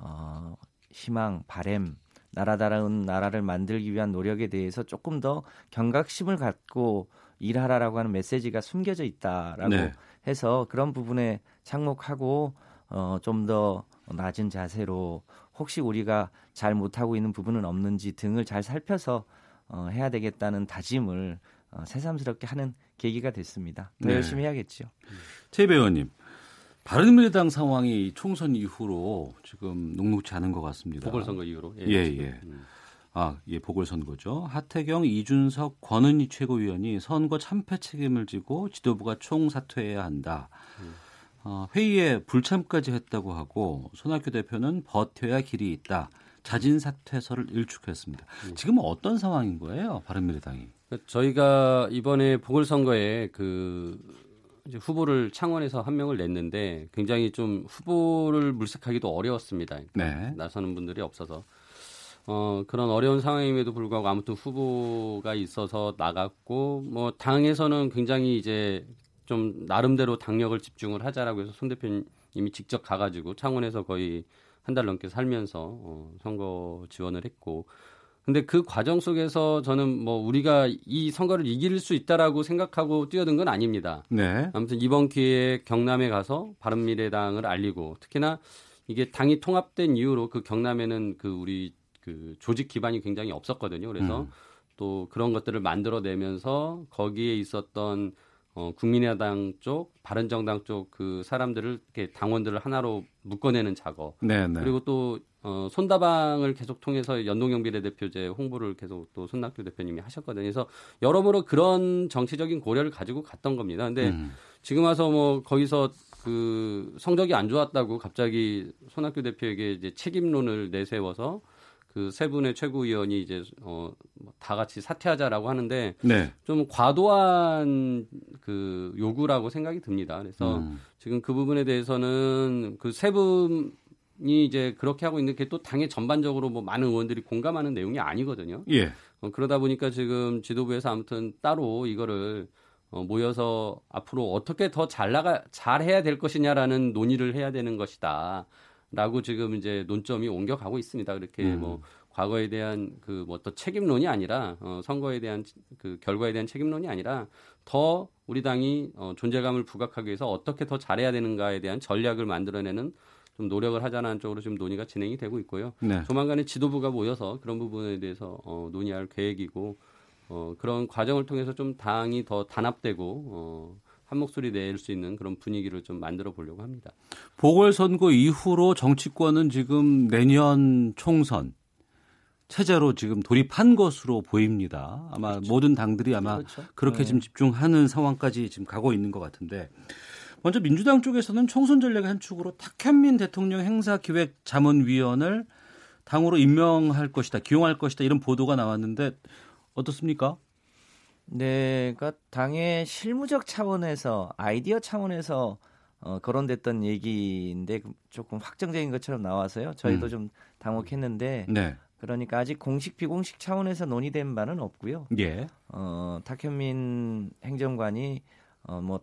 어, 희망, 바램, 나라다운 나라를 만들기 위한 노력에 대해서 조금 더 경각심을 갖고 일하라라고 하는 메시지가 숨겨져 있다라고 네. 해서 그런 부분에 착목하고 어, 좀 더 낮은 자세로 혹시 우리가 잘 못하고 있는 부분은 없는지 등을 잘 살펴서 어, 해야 되겠다는 다짐을 어, 새삼스럽게 하는 계기가 됐습니다. 더 네. 열심히 해야겠죠. 최 배우님, 바른미래당 상황이 총선 이후로 지금 녹록지 않은 것 같습니다. 보궐선거 이후로. 예, 예. 예. 음. 아, 예, 보궐선거죠. 하태경, 이준석, 권은희 최고위원이 선거 참패 책임을 지고 지도부가 총사퇴해야 한다. 음. 어, 회의에 불참까지 했다고 하고 손학규 대표는 버텨야 길이 있다. 자진 사퇴서를 일축했습니다. 음. 지금 어떤 상황인 거예요, 바른미래당이? 저희가 이번에 보궐선거에 그 후보를 창원에서 한 명을 냈는데 굉장히 좀 후보를 물색하기도 어려웠습니다. 그러니까 네. 나서는 분들이 없어서 어, 그런 어려운 상황임에도 불구하고 아무튼 후보가 있어서 나갔고 뭐 당에서는 굉장히 이제 좀 나름대로 당력을 집중을 하자라고 해서 손 대표님이 직접 가가지고 창원에서 거의 한 달 넘게 살면서 어, 선거 지원을 했고 근데 그 과정 속에서 저는 뭐 우리가 이 선거를 이길 수 있다라고 생각하고 뛰어든 건 아닙니다. 네. 아무튼 이번 기회에 경남에 가서 바른미래당을 알리고 특히나 이게 당이 통합된 이후로 그 경남에는 그 우리 그 조직 기반이 굉장히 없었거든요. 그래서 음. 또 그런 것들을 만들어내면서 거기에 있었던 어, 국민의당 쪽, 바른정당 쪽 그 사람들을 이렇게 당원들을 하나로 묶어내는 작업. 네네. 네. 그리고 또 어, 손다방을 계속 통해서 연동형 비례대표제 홍보를 계속 또 손낙규 대표님이 하셨거든요. 그래서 여러모로 그런 정치적인 고려를 가지고 갔던 겁니다. 근데 음. 지금 와서 뭐 거기서 그 성적이 안 좋았다고 갑자기 손학규 대표에게 이제 책임론을 내세워서 그 세 분의 최고위원이 이제 어다 뭐 같이 사퇴하자라고 하는데 네. 좀 과도한 그 요구라고 생각이 듭니다. 그래서 음. 지금 그 부분에 대해서는 그 세 분 이 이제 그렇게 하고 있는 게 또 당의 전반적으로 뭐 많은 의원들이 공감하는 내용이 아니거든요. 예. 어, 그러다 보니까 지금 지도부에서 아무튼 따로 이거를 어, 모여서 앞으로 어떻게 더 잘 나가 잘 해야 될 것이냐라는 논의를 해야 되는 것이다. 라고 지금 이제 논점이 옮겨가고 있습니다. 그렇게 음. 뭐 과거에 대한 그뭐또 책임론이 아니라 어, 선거에 대한 그 결과에 대한 책임론이 아니라 더 우리 당이 어, 존재감을 부각하기 위해서 어떻게 더 잘해야 되는가에 대한 전략을 만들어내는 좀 노력을 하자는 쪽으로 지금 논의가 진행이 되고 있고요. 네. 조만간에 지도부가 모여서 그런 부분에 대해서 어, 논의할 계획이고 어, 그런 과정을 통해서 좀 당이 더 단합되고 어, 한 목소리 낼 수 있는 그런 분위기를 좀 만들어 보려고 합니다. 보궐선거 이후로 정치권은 지금 내년 총선 체제로 지금 돌입한 것으로 보입니다. 아마 그렇죠. 모든 당들이 아마 그렇죠. 그렇게 네. 지금 집중하는 상황까지 지금 가고 있는 것 같은데 먼저 민주당 쪽에서는 총선 전략의 한 축으로 탁현민 대통령 행사 기획 자문위원을 당으로 임명할 것이다, 기용할 것이다 이런 보도가 나왔는데 어떻습니까? 네, 그러니까 당의 실무적 차원에서 아이디어 차원에서 어, 거론됐던 얘기인데 조금 확정적인 것처럼 나와서요. 저희도 음. 좀 당혹했는데 네. 그러니까 아직 공식 비공식 차원에서 논의된 바는 없고요. 예. 어, 탁현민 행정관이 어, 뭐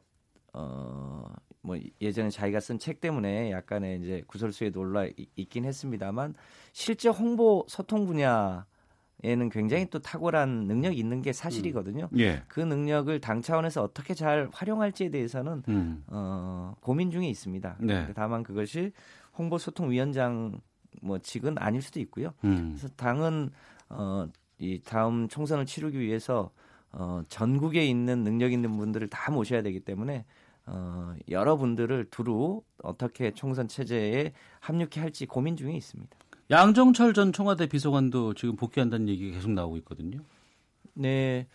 어, 뭐 예전에 자기가 쓴 책 때문에 약간의 이제 구설수에 놀라 있긴 했습니다만 실제 홍보 소통 분야 에는 굉장히 또 탁월한 능력이 있는 게 사실이거든요. 음. 예. 그 능력을 당 차원에서 어떻게 잘 활용할지에 대해서는 음. 어, 고민 중에 있습니다. 네. 다만 그것이 홍보소통위원장 뭐 직은 아닐 수도 있고요. 음. 그래서 당은 어, 이 다음 총선을 치르기 위해서 어, 전국에 있는 능력 있는 분들을 다 모셔야 되기 때문에 어, 여러분들을 두루 어떻게 총선 체제에 합류케 할지 고민 중에 있습니다. 양정철 전 청와대 비서관도 지금 복귀한다는 얘기가 계속 나오고 있거든요. 네.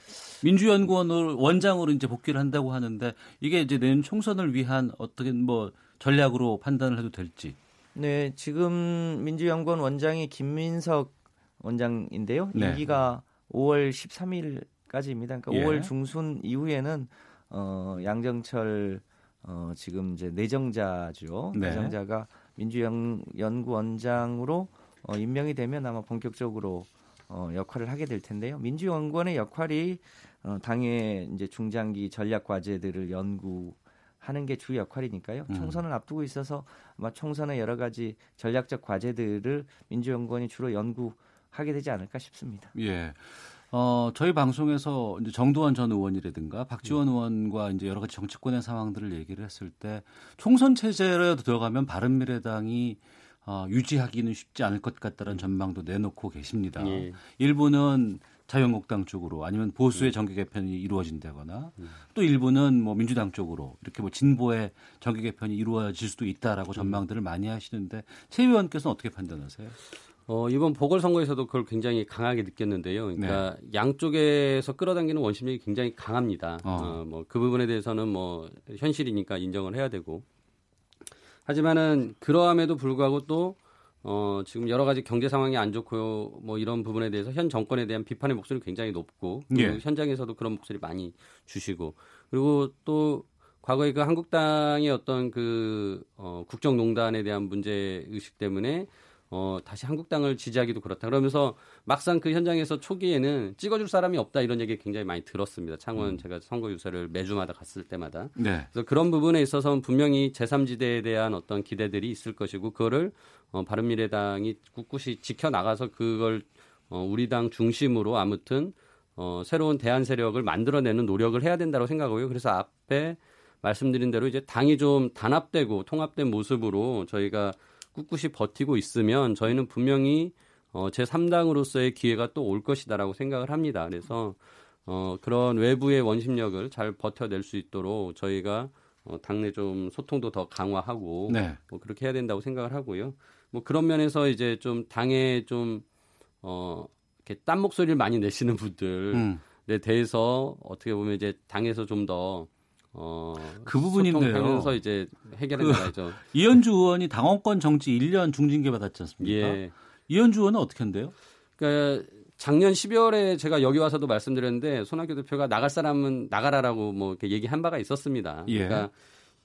민주연구원을 원장으로 이제 복귀를 한다고 하는데 이게 이제 내년 총선을 위한 어떻게 뭐 전략으로 판단을 해도 될지. 네, 지금 민주연구원 원장이 김민석 원장인데요. 네. 임기가 5월 13일까지입니다. 그러니까 예. 5월 중순 이후에는 어 양정철 어 지금 이제 내정자죠. 네. 내정자가 민주연구원장으로 어, 임명이 되면 아마 본격적으로 어, 역할을 하게 될 텐데요. 민주연구원의 역할이 어, 당의 이제 중장기 전략 과제들을 연구 하는 게 주 역할이니까요. 음. 총선을 앞두고 있어서 아마 총선의 여러 가지 전략적 과제들을 민주연구원이 주로 연구하게 되지 않을까 싶습니다. 예. 어, 저희 방송에서 이제 정두환 전 의원이라든가 박지원 음. 의원과 이제 여러 가지 정치권의 상황들을 얘기를 했을 때 총선 체제로 들어가면 바른미래당이 어, 유지하기는 쉽지 않을 것 같다는 전망도 내놓고 계십니다. 예. 일부는 자유한국당 쪽으로 아니면 보수의 음. 정계 개편이 이루어진다거나 음. 또 일부는 뭐 민주당 쪽으로 이렇게 뭐 진보의 정계 개편이 이루어질 수도 있다라고 음. 전망들을 많이 하시는데 최 의원께서는 어떻게 판단하세요? 어, 이번 보궐선거에서도 그걸 굉장히 강하게 느꼈는데요. 그러니까 네. 양쪽에서 끌어당기는 원심력이 굉장히 강합니다. 어. 어 뭐 그 부분에 대해서는 뭐 현실이니까 인정을 해야 되고 하지만은 그러함에도 불구하고 또 어, 지금 여러 가지 경제 상황이 안 좋고 뭐 이런 부분에 대해서 현 정권에 대한 비판의 목소리 굉장히 높고 예. 현장에서도 그런 목소리 많이 주시고 그리고 또 과거에 그 한국당의 어떤 그 어, 국정농단에 대한 문제 의식 때문에 어, 다시 한국당을 지지하기도 그렇다. 그러면서 막상 그 현장에서 초기에는 찍어줄 사람이 없다 이런 얘기 굉장히 많이 들었습니다. 창원 음. 제가 선거 유세를 매주마다 갔을 때마다. 네. 그래서 그런 부분에 있어서는 분명히 제3지대에 대한 어떤 기대들이 있을 것이고 그거를 어, 바른미래당이 꿋꿋이 지켜나가서 그걸 어, 우리 당 중심으로 아무튼 어, 새로운 대안 세력을 만들어내는 노력을 해야 된다고 생각하고요. 그래서 앞에 말씀드린 대로 이제 당이 좀 단합되고 통합된 모습으로 저희가 꿋꿋이 버티고 있으면 저희는 분명히 어, 제 3당으로서의 기회가 또 올 것이다라고 생각을 합니다. 그래서 어, 그런 외부의 원심력을 잘 버텨낼 수 있도록 저희가 어, 당내 좀 소통도 더 강화하고 네. 뭐 그렇게 해야 된다고 생각을 하고요. 뭐 그런 면에서 이제 좀 당에 좀 어, 이렇게 딴 목소리를 많이 내시는 분들에 음. 대해서 어떻게 보면 이제 당에서 좀더 어, 그 부분인데요. 하면서 이제 해결해 나가야죠. 그, 이현주 의원이 당원권 정지 1년 중징계 받았지 않습니까? 예. 이현주 의원은 어떻게 한대요? 그러니까 작년 12월에 제가 여기 와서도 말씀드렸는데 손학규 대표가 나갈 사람은 나가라라고 뭐 이렇게 얘기한 바가 있었습니다. 예. 그러니까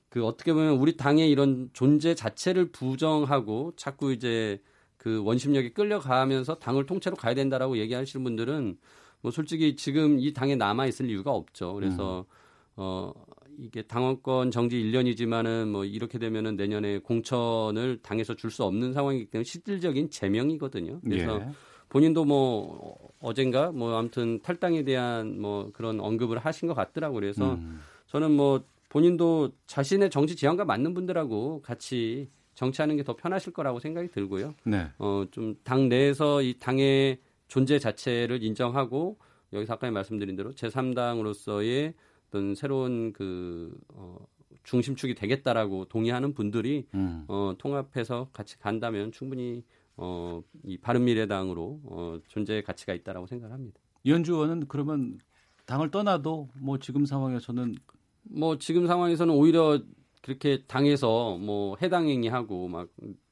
그 어떻게 보면 우리 당의 이런 존재 자체를 부정하고 자꾸 이제 그 원심력이 끌려가면서 당을 통째로 가야 된다라고 얘기하시는 분들은 뭐 솔직히 지금 이 당에 남아 있을 이유가 없죠. 그래서 음. 어 이게 당원권 정지 1년이지만은 뭐 이렇게 되면은 내년에 공천을 당에서 줄 수 없는 상황이기 때문에 실질적인 제명이거든요. 그래서 예. 본인도 뭐 어젠가 뭐 아무튼 탈당에 대한 뭐 그런 언급을 하신 것 같더라고요. 그래서 음. 저는 뭐 본인도 자신의 정치 지향과 맞는 분들하고 같이 정치하는 게 더 편하실 거라고 생각이 들고요. 네. 어좀 당 내에서 이 당의 존재 자체를 인정하고 여기서 아까 말씀드린 대로 제3당으로서의 어떤 새로운 그 어, 중심축이 되겠다라고 동의하는 분들이 음. 어, 통합해서 같이 간다면 충분히 어, 이 바른미래당으로 어, 존재의 가치가 있다라고 생각합니다. 이현주 의원은 그러면 당을 떠나도 뭐 지금 상황에서는 뭐 지금 상황에서는 오히려 그렇게 당에서 뭐 해당 행위하고 막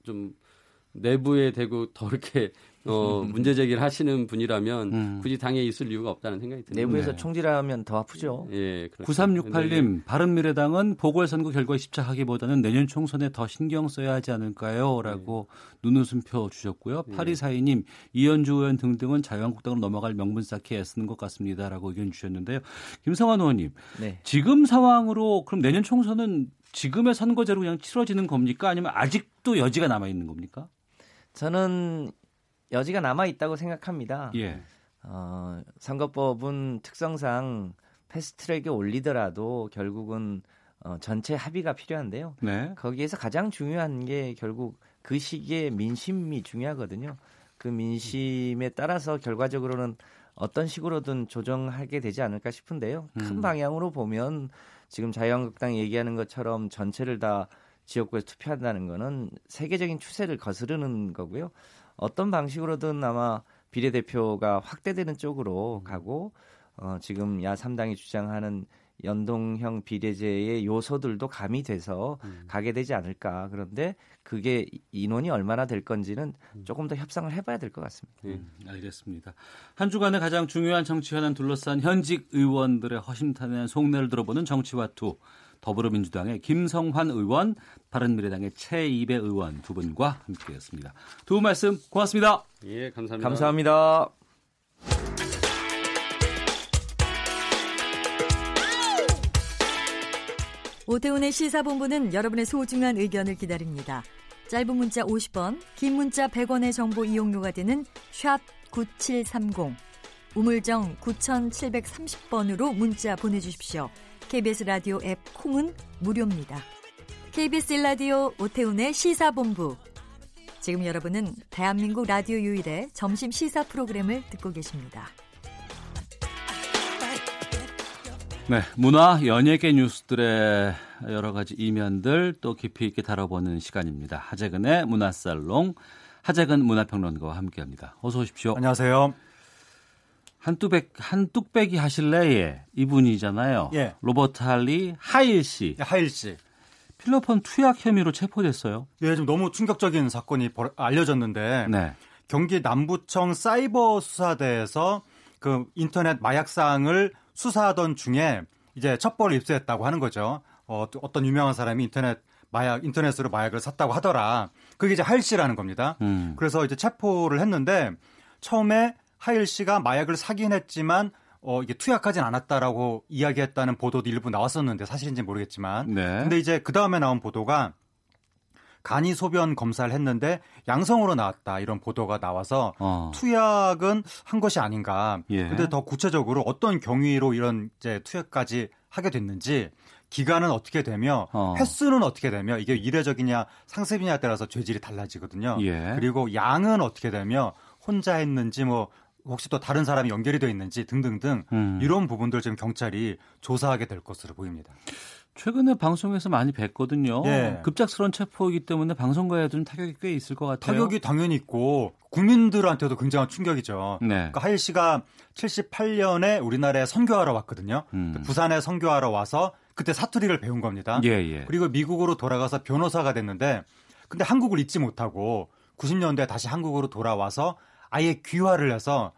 좀 내부에 대고 더 이렇게 어, 문제 제기를 하시는 분이라면 음. 굳이 당에 있을 이유가 없다는 생각이 듭니다. 내부에서 네. 총질하면 더 아프죠. 예, 그렇죠. 9368님, 바른미래당은 보궐선거 결과에 집착하기보다는 내년 총선에 더 신경 써야 하지 않을까요? 라고 네. 눈웃음표 주셨고요. 네. 8242님, 이현주 의원 등등은 자유한국당으로 넘어갈 명분 쌓기 애쓰는 것 같습니다. 라고 의견 주셨는데요. 김성환 의원님, 네. 지금 상황으로 그럼 내년 총선은 지금의 선거제로 그냥 치러지는 겁니까? 아니면 아직도 여지가 남아 있는 겁니까? 저는 여지가 남아 있다고 생각합니다. 예. 어, 선거법은 특성상 패스트트랙에 올리더라도 결국은 어, 전체 합의가 필요한데요. 네. 거기에서 가장 중요한 게 결국 그 시기에 민심이 중요하거든요. 그 민심에 따라서 결과적으로는 어떤 식으로든 조정하게 되지 않을까 싶은데요. 큰 음. 방향으로 보면 지금 자유한국당이 얘기하는 것처럼 전체를 다 지역구에 투표한다는 거는 세계적인 추세를 거스르는 거고요. 어떤 방식으로든 아마 비례대표가 확대되는 쪽으로 음. 가고 어, 지금 야 3당이 주장하는 연동형 비례제의 요소들도 가미돼서 음. 가게 되지 않을까. 그런데 그게 인원이 얼마나 될 건지는 음. 조금 더 협상을 해봐야 될 것 같습니다. 음, 알겠습니다. 한 주간의 가장 중요한 정치 현안 둘러싼 현직 의원들의 허심탄회한 속내를 들어보는 정치와투. 더불어민주당의 김성환 의원, 바른미래당의 최이배 의원 두 분과 함께했습니다. 두 분 말씀 고맙습니다. 예, 감사합니다. 감사합니다. 오태훈의 시사본부는 여러분의 소중한 의견을 기다립니다. 짧은 문자 50원, 긴 문자 100원의 정보 이용료가 되는 샵 9730, 우물정 9730번으로 문자 보내주십시오. KBS 라디오 앱 콩은 무료입니다. KBS 라디오 오태훈의 시사본부. 지금 여러분은 대한민국 라디오 유일의 점심 시사 프로그램을 듣고 계십니다. 네, 문화 연예계 뉴스들의 여러 가지 이면들 또 깊이 있게 다뤄보는 시간입니다. 하재근의 문화살롱 하재근 문화평론가와 함께합니다. 어서 오십시오. 안녕하세요. 한뚝백 한뚝배기 하실래에 이분이잖아요. 예. 로버트 할리 하일 씨. 예, 하일 씨. 필로폰 투약 혐의로 체포됐어요. 예, 좀 너무 충격적인 사건이 알려졌는데 네. 경기 남부청 사이버 수사대에서 그 인터넷 마약상을 수사하던 중에 이제 첩보를 입수했다고 하는 거죠. 어, 어떤 유명한 사람이 인터넷 마약 인터넷으로 마약을 샀다고 하더라. 그게 이제 하일 씨라는 겁니다. 음. 그래서 이제 체포를 했는데 처음에 하일 씨가 마약을 사긴 했지만 어, 이게 투약하진 않았다라고 이야기했다는 보도도 일부 나왔었는데 사실인지 모르겠지만. 네. 근데 이제 그 다음에 나온 보도가 간이 소변 검사를 했는데 양성으로 나왔다 이런 보도가 나와서 어. 투약은 한 것이 아닌가. 예. 근데 더 구체적으로 어떤 경위로 이런 이제 투약까지 하게 됐는지 기간은 어떻게 되며 어. 횟수는 어떻게 되며 이게 이례적이냐 상습이냐에 따라서 죄질이 달라지거든요. 예. 그리고 양은 어떻게 되며 혼자 했는지 뭐 혹시 또 다른 사람이 연결이 되어 있는지 등등등 음. 이런 부분들 지금 경찰이 조사하게 될 것으로 보입니다. 최근에 방송에서 많이 뵀거든요. 네. 급작스러운 체포이기 때문에 방송가에도 좀 타격이 꽤 있을 것 같아요. 타격이 당연히 있고 국민들한테도 굉장한 충격이죠. 네. 그러니까 하일 씨가 78년에 우리나라에 선교하러 왔거든요. 음. 그 부산에 선교하러 와서 그때 사투리를 배운 겁니다. 예, 예. 그리고 미국으로 돌아가서 변호사가 됐는데 근데 한국을 잊지 못하고 90년대 다시 한국으로 돌아와서 아예 귀화를 해서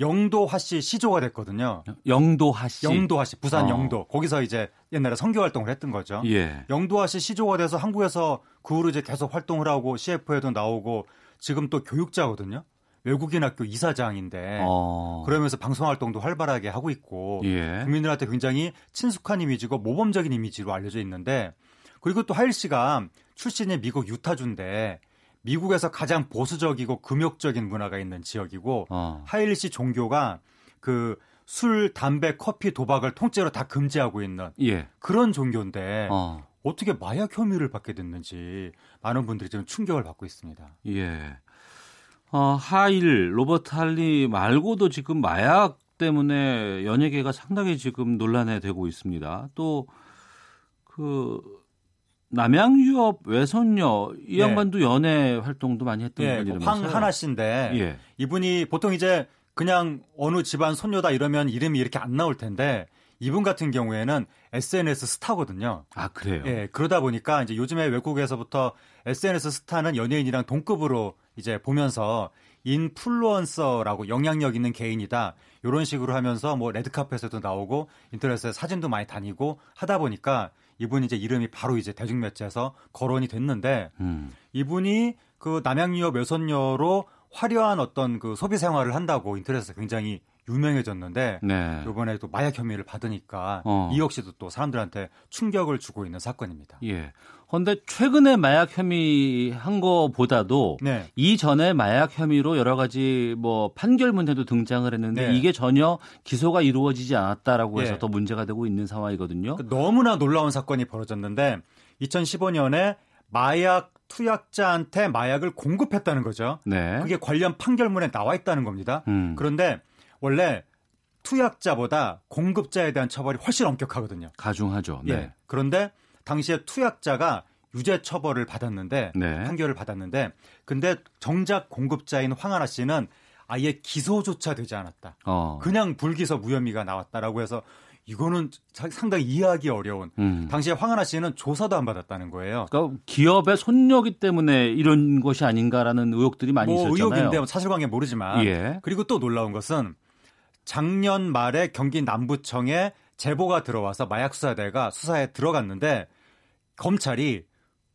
영도화 씨 시조가 됐거든요. 영도화 씨. 영도화 씨. 부산 어. 영도. 거기서 이제 옛날에 선교 활동을 했던 거죠. 예. 영도화 씨 시조가 돼서 한국에서 그 후로 이제 계속 활동을 하고 CF에도 나오고 지금 또 교육자거든요. 외국인 학교 이사장인데 어. 그러면서 방송 활동도 활발하게 하고 있고 예. 국민들한테 굉장히 친숙한 이미지고 모범적인 이미지로 알려져 있는데 그리고 또 하일 씨가 출신이 미국 유타주인데 미국에서 가장 보수적이고 금욕적인 문화가 있는 지역이고 어. 하일리시 종교가 그 술, 담배, 커피, 도박을 통째로 다 금지하고 있는 예. 그런 종교인데 어. 떻게 마약 혐의를 받게 됐는지 많은 분들이 지금 충격을 받고 있습니다. 예. 어, 하일 로버트 할리 말고도 지금 마약 때문에 연예계가 상당히 지금 논란에 되고 있습니다. 또그 남양 유업 외손녀 이 네. 양반도 네. 연애 활동도 많이 했던 네, 분이라면서요. 황 하나 씨인데 예. 이분이 보통 이제 그냥 어느 집안 손녀다 이러면 이름이 이렇게 안 나올 텐데 이분 같은 경우에는 SNS 스타거든요. 아 그래요? 예, 그러다 보니까 이제 요즘에 외국에서부터 SNS 스타는 연예인이랑 동급으로 이제 보면서 인플루언서라고 영향력 있는 개인이다. 이런 식으로 하면서 뭐 레드카펫에도 나오고 인터넷에 사진도 많이 다니고 하다 보니까 이분이 이제 이름이 바로 이제 대중매체에서 거론이 됐는데 음. 이분이 그 남양유업 여선녀로 화려한 어떤 그 소비 생활을 한다고 인터넷에서 굉장히 유명해졌는데 네. 이번에 또 마약 혐의를 받으니까 어. 이 역시도 또 사람들한테 충격을 주고 있는 사건입니다. 예. 그런데 최근에 마약 혐의 한 거보다도 네. 이전에 마약 혐의로 여러 가지 뭐 판결 문제도 등장을 했는데 네. 이게 전혀 기소가 이루어지지 않았다라고 해서 네. 더 문제가 되고 있는 상황이거든요. 그 너무나 놀라운 사건이 벌어졌는데 2015년에 마약 투약자한테 마약을 공급했다는 거죠. 네. 그게 관련 판결문에 나와 있다는 겁니다. 음. 그런데 원래 투약자보다 공급자에 대한 처벌이 훨씬 엄격하거든요. 가중하죠. 네. 네. 그런데 당시에 투약자가 유죄 처벌을 받았는데 네. 판결을 받았는데 근데 정작 공급자인 황하나 씨는 아예 기소조차 되지 않았다. 어. 그냥 불기소 무혐의가 나왔다라고 해서 이거는 상당히 이해하기 어려운. 음. 당시에 황하나 씨는 조사도 안 받았다는 거예요. 그러니까 기업의 손녀기 때문에 이런 것이 아닌가라는 의혹들이 많이 뭐 있었잖아요. 의혹인데 사실관계 모르지만. 예. 그리고 또 놀라운 것은 작년 말에 경기 남부청에 제보가 들어와서 마약 수사대가 수사에 들어갔는데 검찰이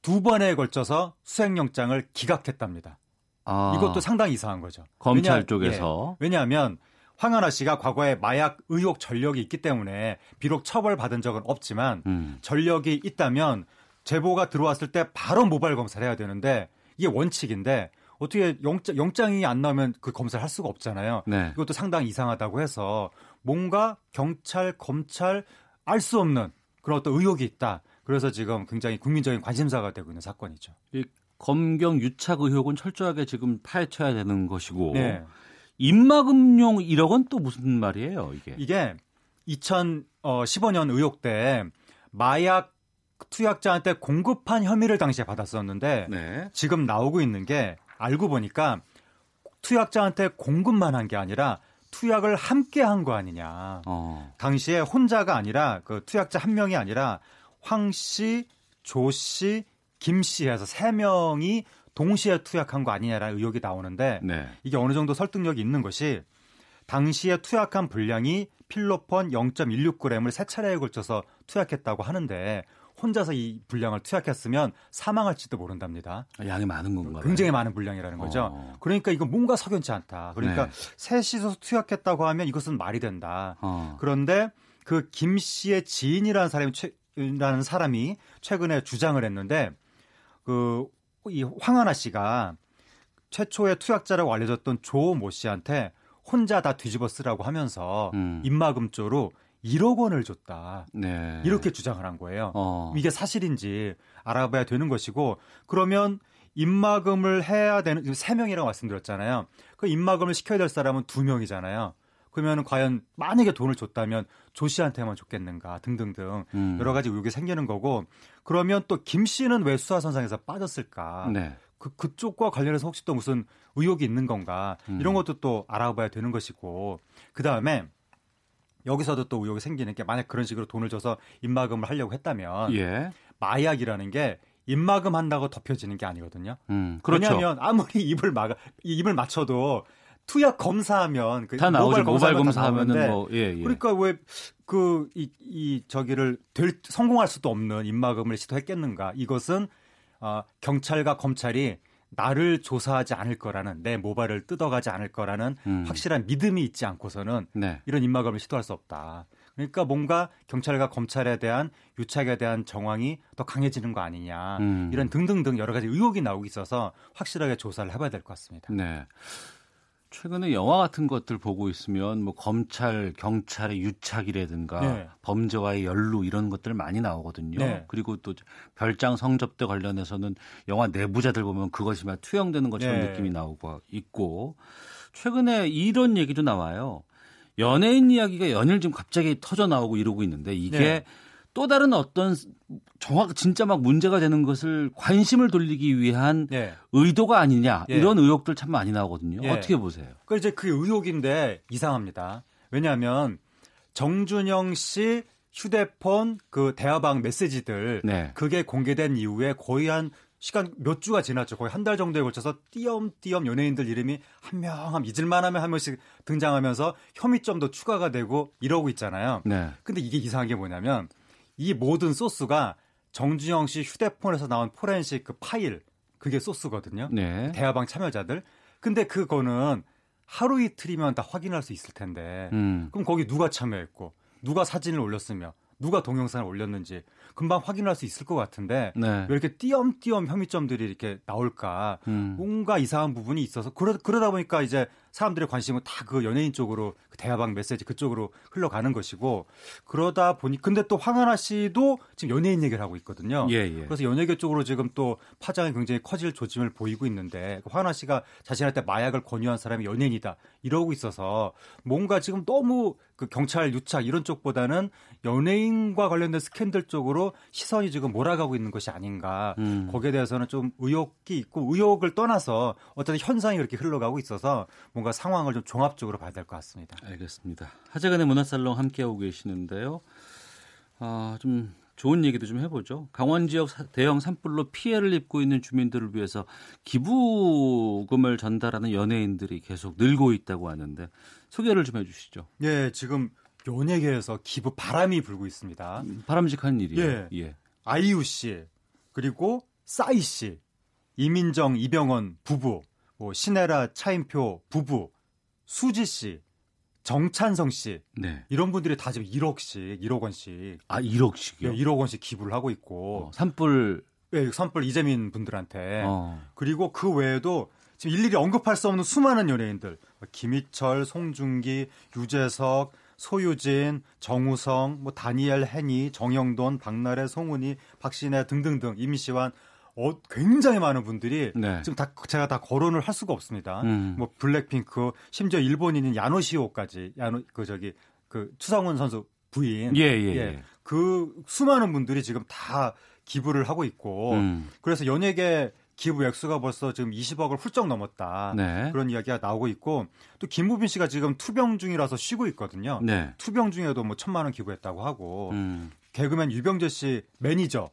두 번에 걸쳐서 수행영장을 기각했답니다. 아, 이것도 상당히 이상한 거죠. 검찰 왜냐, 쪽에서. 예, 왜냐하면 황하나 씨가 과거에 마약 의혹 전력이 있기 때문에 비록 처벌받은 적은 없지만 음. 전력이 있다면 제보가 들어왔을 때 바로 모발 검사를 해야 되는데 이게 원칙인데 어떻게 영장, 영장이 안 나오면 그 검사를 할 수가 없잖아요. 네. 이것도 상당히 이상하다고 해서 뭔가 경찰, 검찰 알 수 없는 그런 어떤 의혹이 있다. 그래서 지금 굉장히 국민적인 관심사가 되고 있는 사건이죠. 이 검경 유착 의혹은 철저하게 지금 파헤쳐야 되는 것이고 네. 입막음용 1억 원또 무슨 말이에요, 이게? 이게 2015년 의혹 때 마약 투약자한테 공급한 혐의를 당시에 받았었는데 네. 지금 나오고 있는 게 알고 보니까 투약자한테 공급만 한 게 아니라 투약을 함께 한 거 아니냐. 어. 당시에 혼자가 아니라 그 투약자 한 명이 아니라 황 씨, 조 씨, 김 씨 해서 세 명이 동시에 투약한 거 아니냐라는 의혹이 나오는데 네. 이게 어느 정도 설득력이 있는 것이 당시에 투약한 분량이 필로폰 0.16g을 세 차례에 걸쳐서 투약했다고 하는데 혼자서 이 분량을 투약했으면 사망할지도 모른답니다. 양이 많은 건가요? 굉장히 많은 분량이라는 거죠. 어. 그러니까 이거 뭔가 석연치 않다. 그러니까 네. 셋이서 투약했다고 하면 이것은 말이 된다. 어. 그런데 그 김 씨의 지인이라는 사람이 최, 라는 사람이 최근에 주장을 했는데 그 이 황하나 씨가 최초의 투약자라고 알려졌던 조모 씨한테 혼자 다 뒤집어 쓰라고 하면서 음. 입막음조로 1억 원을 줬다. 네. 이렇게 주장을 한 거예요. 어. 이게 사실인지 알아봐야 되는 것이고 그러면 입막음을 해야 되는 3명이라고 말씀드렸잖아요. 그 입막음을 시켜야 될 사람은 2명이잖아요. 그러면 과연 만약에 돈을 줬다면 조 씨한테만 줬겠는가 등등등 음. 여러 가지 의혹이 생기는 거고 그러면 또 김 씨는 왜 수사선상에서 빠졌을까? 네. 그 그쪽과 관련해서 혹시 또 무슨 의혹이 있는 건가? 음. 이런 것도 또 알아봐야 되는 것이고 그 다음에 여기서도 또 의혹이 생기는 게 만약 그런 식으로 돈을 줘서 입막음을 하려고 했다면 예. 마약이라는 게 입막음 한다고 덮여지는 게 아니거든요. 음, 그렇죠. 왜냐하면 아무리 입을 막 입을 맞춰도 투약 검사하면 그 다 나오죠. 모발 검사하면은 뭐 예, 예. 그러니까 왜그이이 저기를 될 성공할 수도 없는 입막음을 시도했겠는가? 이것은 어, 경찰과 검찰이 나를 조사하지 않을 거라는 내 모발을 뜯어가지 않을 거라는 음. 확실한 믿음이 있지 않고서는 네. 이런 입막음을 시도할 수 없다. 그러니까 뭔가 경찰과 검찰에 대한 유착에 대한 정황이 더 강해지는 거 아니냐 음. 이런 등등등 여러 가지 의혹이 나오고 있어서 확실하게 조사를 해봐야 될 것 같습니다. 네. 최근에 영화 같은 것들 보고 있으면 뭐 검찰, 경찰의 유착이라든가 네. 범죄와의 연루 이런 것들 많이 나오거든요. 네. 그리고 또 별장 성접대 관련해서는 영화 내부자들 보면 그것이 막 투영되는 것처럼 네. 느낌이 나오고 있고 최근에 이런 얘기도 나와요. 연예인 이야기가 연일 좀 갑자기 터져 나오고 이러고 있는데 이게 네. 또 다른 어떤 정확 진짜 막 문제가 되는 것을 관심을 돌리기 위한 예. 의도가 아니냐 예. 이런 의혹들 참 많이 나오거든요. 예. 어떻게 보세요? 그 이제 그 의혹인데 이상합니다. 왜냐하면 정준영 씨 휴대폰 그 대화방 메시지들 네. 그게 공개된 이후에 거의 한 시간 몇 주가 지났죠. 거의 한 달 정도에 걸쳐서 띄엄띄엄 연예인들 이름이 한 명한 잊을만하면 한 명씩 등장하면서 혐의점도 추가가 되고 이러고 있잖아요. 네. 근데 이게 이상한 게 뭐냐면 이 모든 소스가 정준영 씨 휴대폰에서 나온 포렌식 그 파일 그게 소스거든요. 네. 대화방 참여자들. 근데 그거는 하루 이틀이면 다 확인할 수 있을 텐데. 음. 그럼 거기 누가 참여했고 누가 사진을 올렸으며 누가 동영상을 올렸는지 금방 확인할 수 있을 것 같은데 네. 왜 이렇게 띄엄띄엄 혐의점들이 이렇게 나올까 음. 뭔가 이상한 부분이 있어서 그러, 그러다 보니까 이제 사람들의 관심은 다 그 연예인 쪽으로 그 대화방 메시지 그쪽으로 흘러가는 것이고 그러다 보니 근데 또 황하나 씨도 지금 연예인 얘기를 하고 있거든요. 예, 예. 그래서 연예계 쪽으로 지금 또 파장이 굉장히 커질 조짐을 보이고 있는데 그 황하나 씨가 자신한테 마약을 권유한 사람이 연예인이다 이러고 있어서 뭔가 지금 너무 그 경찰 유착 이런 쪽보다는 연예인과 관련된 스캔들 쪽으로 시선이 지금 몰아가고 있는 것이 아닌가. 음. 거기에 대해서는 좀 의혹이 있고 의혹을 떠나서 어떤 현상이 그렇게 흘러가고 있어서 뭔가 상황을 좀 종합적으로 봐야 될 것 같습니다. 알겠습니다. 하재근의 문화살롱 함께하고 계시는데요. 아, 좀 좋은 얘기도 좀 해보죠. 강원 지역 대형 산불로 피해를 입고 있는 주민들을 위해서 기부금을 전달하는 연예인들이 계속 늘고 있다고 하는데 소개를 좀 해주시죠. 예, 지금 연예계에서 기부 바람이 불고 있습니다. 바람직한 일이에요. 예. 예. 아이유 씨 그리고 싸이 씨, 이민정, 이병헌 부부, 뭐 신혜라, 차인표 부부, 수지 씨, 정찬성 씨 네. 이런 분들이 다 지금 1억씩, 1억 원씩 아 1억씩요? 네, 1억 원씩 기부를 하고 있고 어, 산불 네, 산불 이재민 분들한테 어. 그리고 그 외에도 지금 일일이 언급할 수 없는 수많은 연예인들 김희철, 송중기, 유재석, 소유진, 정우성, 뭐 다니엘 해니, 정영돈, 박나래, 송은이, 박신혜 등등등 이미시완 어, 굉장히 많은 분들이 네. 지금 다 제가 다 거론을 할 수가 없습니다. 음. 뭐 블랙핑크, 심지어 일본인인 야노시오까지 야노 그 저기 그 추성훈 선수 부인, 예, 예, 예. 예. 그 수많은 분들이 지금 다 기부를 하고 있고 음. 그래서 연예계 기부 액수가 벌써 지금 20억을 훌쩍 넘었다. 네. 그런 이야기가 나오고 있고 또 김무빈 씨가 지금 투병 중이라서 쉬고 있거든요. 네. 투병 중에도 뭐 천만 원 기부했다고 하고 음. 개그맨 유병재 씨 매니저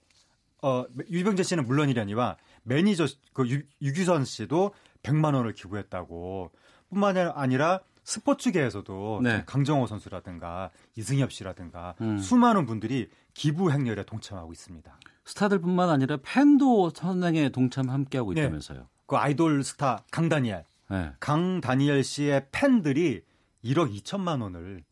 어 유병재 씨는 물론이려니와 매니저 그 유, 유규선 씨도 100만 원을 기부했다고 뿐만 아니라 스포츠계에서도 네. 강정호 선수라든가 이승엽 씨라든가 음. 수많은 분들이 기부 행렬에 동참하고 있습니다. 스타들뿐만 아니라 팬도 선행에 동참 함께하고 네. 있다면서요. 네. 그 아이돌 스타 강다니엘. 네. 강다니엘 씨의 팬들이 1억 2천만 원을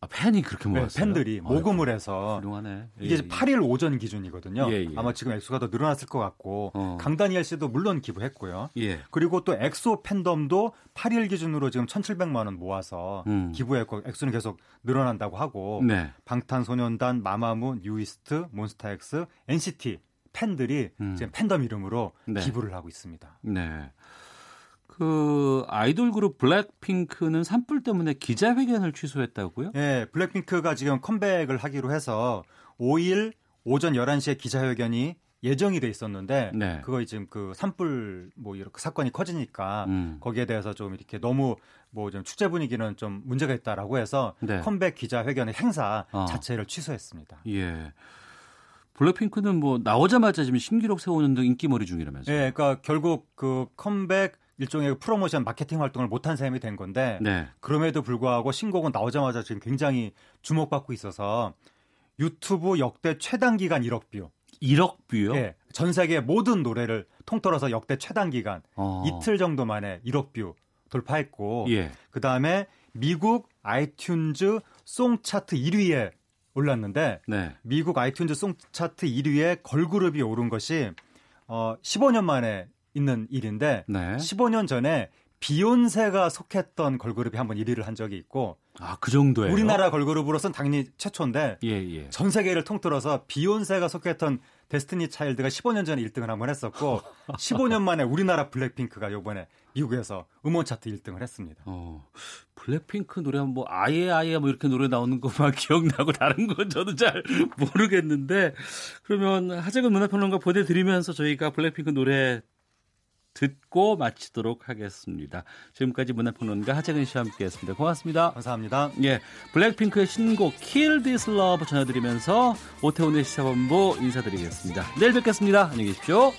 아, 팬이 그렇게 모았어요. 네, 팬들이 모금을 해서 훌륭하네. 이게 예, 8일 오전 기준이거든요. 예, 예. 아마 지금 액수가 더 늘어났을 것 같고 어. 강다니엘 씨도 물론 기부했고요. 예. 그리고 또 엑소 팬덤도 8일 기준으로 지금 1,700만 원 모아서 음. 기부했고 액수는 계속 늘어난다고 하고 네. 방탄소년단, 마마무, 뉴이스트, 몬스타엑스, NCT 팬들이 음. 지금 팬덤 이름으로 네. 기부를 하고 있습니다. 네. 그 아이돌 그룹 블랙핑크는 산불 때문에 기자회견을 취소했다고요? 네, 블랙핑크가 지금 컴백을 하기로 해서 5일 오전 11시에 기자회견이 예정이 돼 있었는데 네. 그거 지금 그 산불 뭐 이렇게 사건이 커지니까 음. 거기에 대해서 좀 이렇게 너무 뭐 좀 축제 분위기는 좀 문제가 있다라고 해서 네. 컴백 기자회견의 행사 어. 자체를 취소했습니다. 예. 블랙핑크는 뭐 나오자마자 지금 신기록 세우는 등 인기몰이 중이라면서요? 네, 그러니까 결국 그 컴백 일종의 프로모션 마케팅 활동을 못한 셈이 된 건데 네. 그럼에도 불구하고 신곡은 나오자마자 지금 굉장히 주목받고 있어서 유튜브 역대 최단 기간 1억 뷰. 1억 뷰요? 네. 전 세계 모든 노래를 통틀어서 역대 최단 기간 어. 이틀 정도 만에 1억 뷰 돌파했고 예. 그다음에 미국 아이튠즈 송 차트 1위에 올랐는데 네. 미국 아이튠즈 송 차트 1위에 걸그룹이 오른 것이 어 15년 만에 있는 일인데 네. 15년 전에 비욘세가 속했던 걸그룹이 한번 1위를 한 적이 있고 아, 그 정도예요. 우리나라 걸그룹으로서는 당연히 최초인데 예, 예. 전 세계를 통틀어서 비욘세가 속했던 데스티니 차일드가 15년 전에 1등을 한번 했었고 15년 만에 우리나라 블랙핑크가 요번에 미국에서 음원 차트 1등을 했습니다. 어, 블랙핑크 노래 뭐 아예 아예 뭐 이렇게 노래 나오는 것만 기억나고 다른 건 저도 잘 모르겠는데 그러면 하재근 문화평론가 보내드리면서 저희가 블랙핑크 노래 듣고 마치도록 하겠습니다. 지금까지 문화평론가 하재근 씨와 함께했습니다. 고맙습니다. 감사합니다. 예, 블랙핑크의 신곡 Kill This Love 전해드리면서 오태훈의 시사본부 인사드리겠습니다. 내일 뵙겠습니다. 안녕히 계십시오.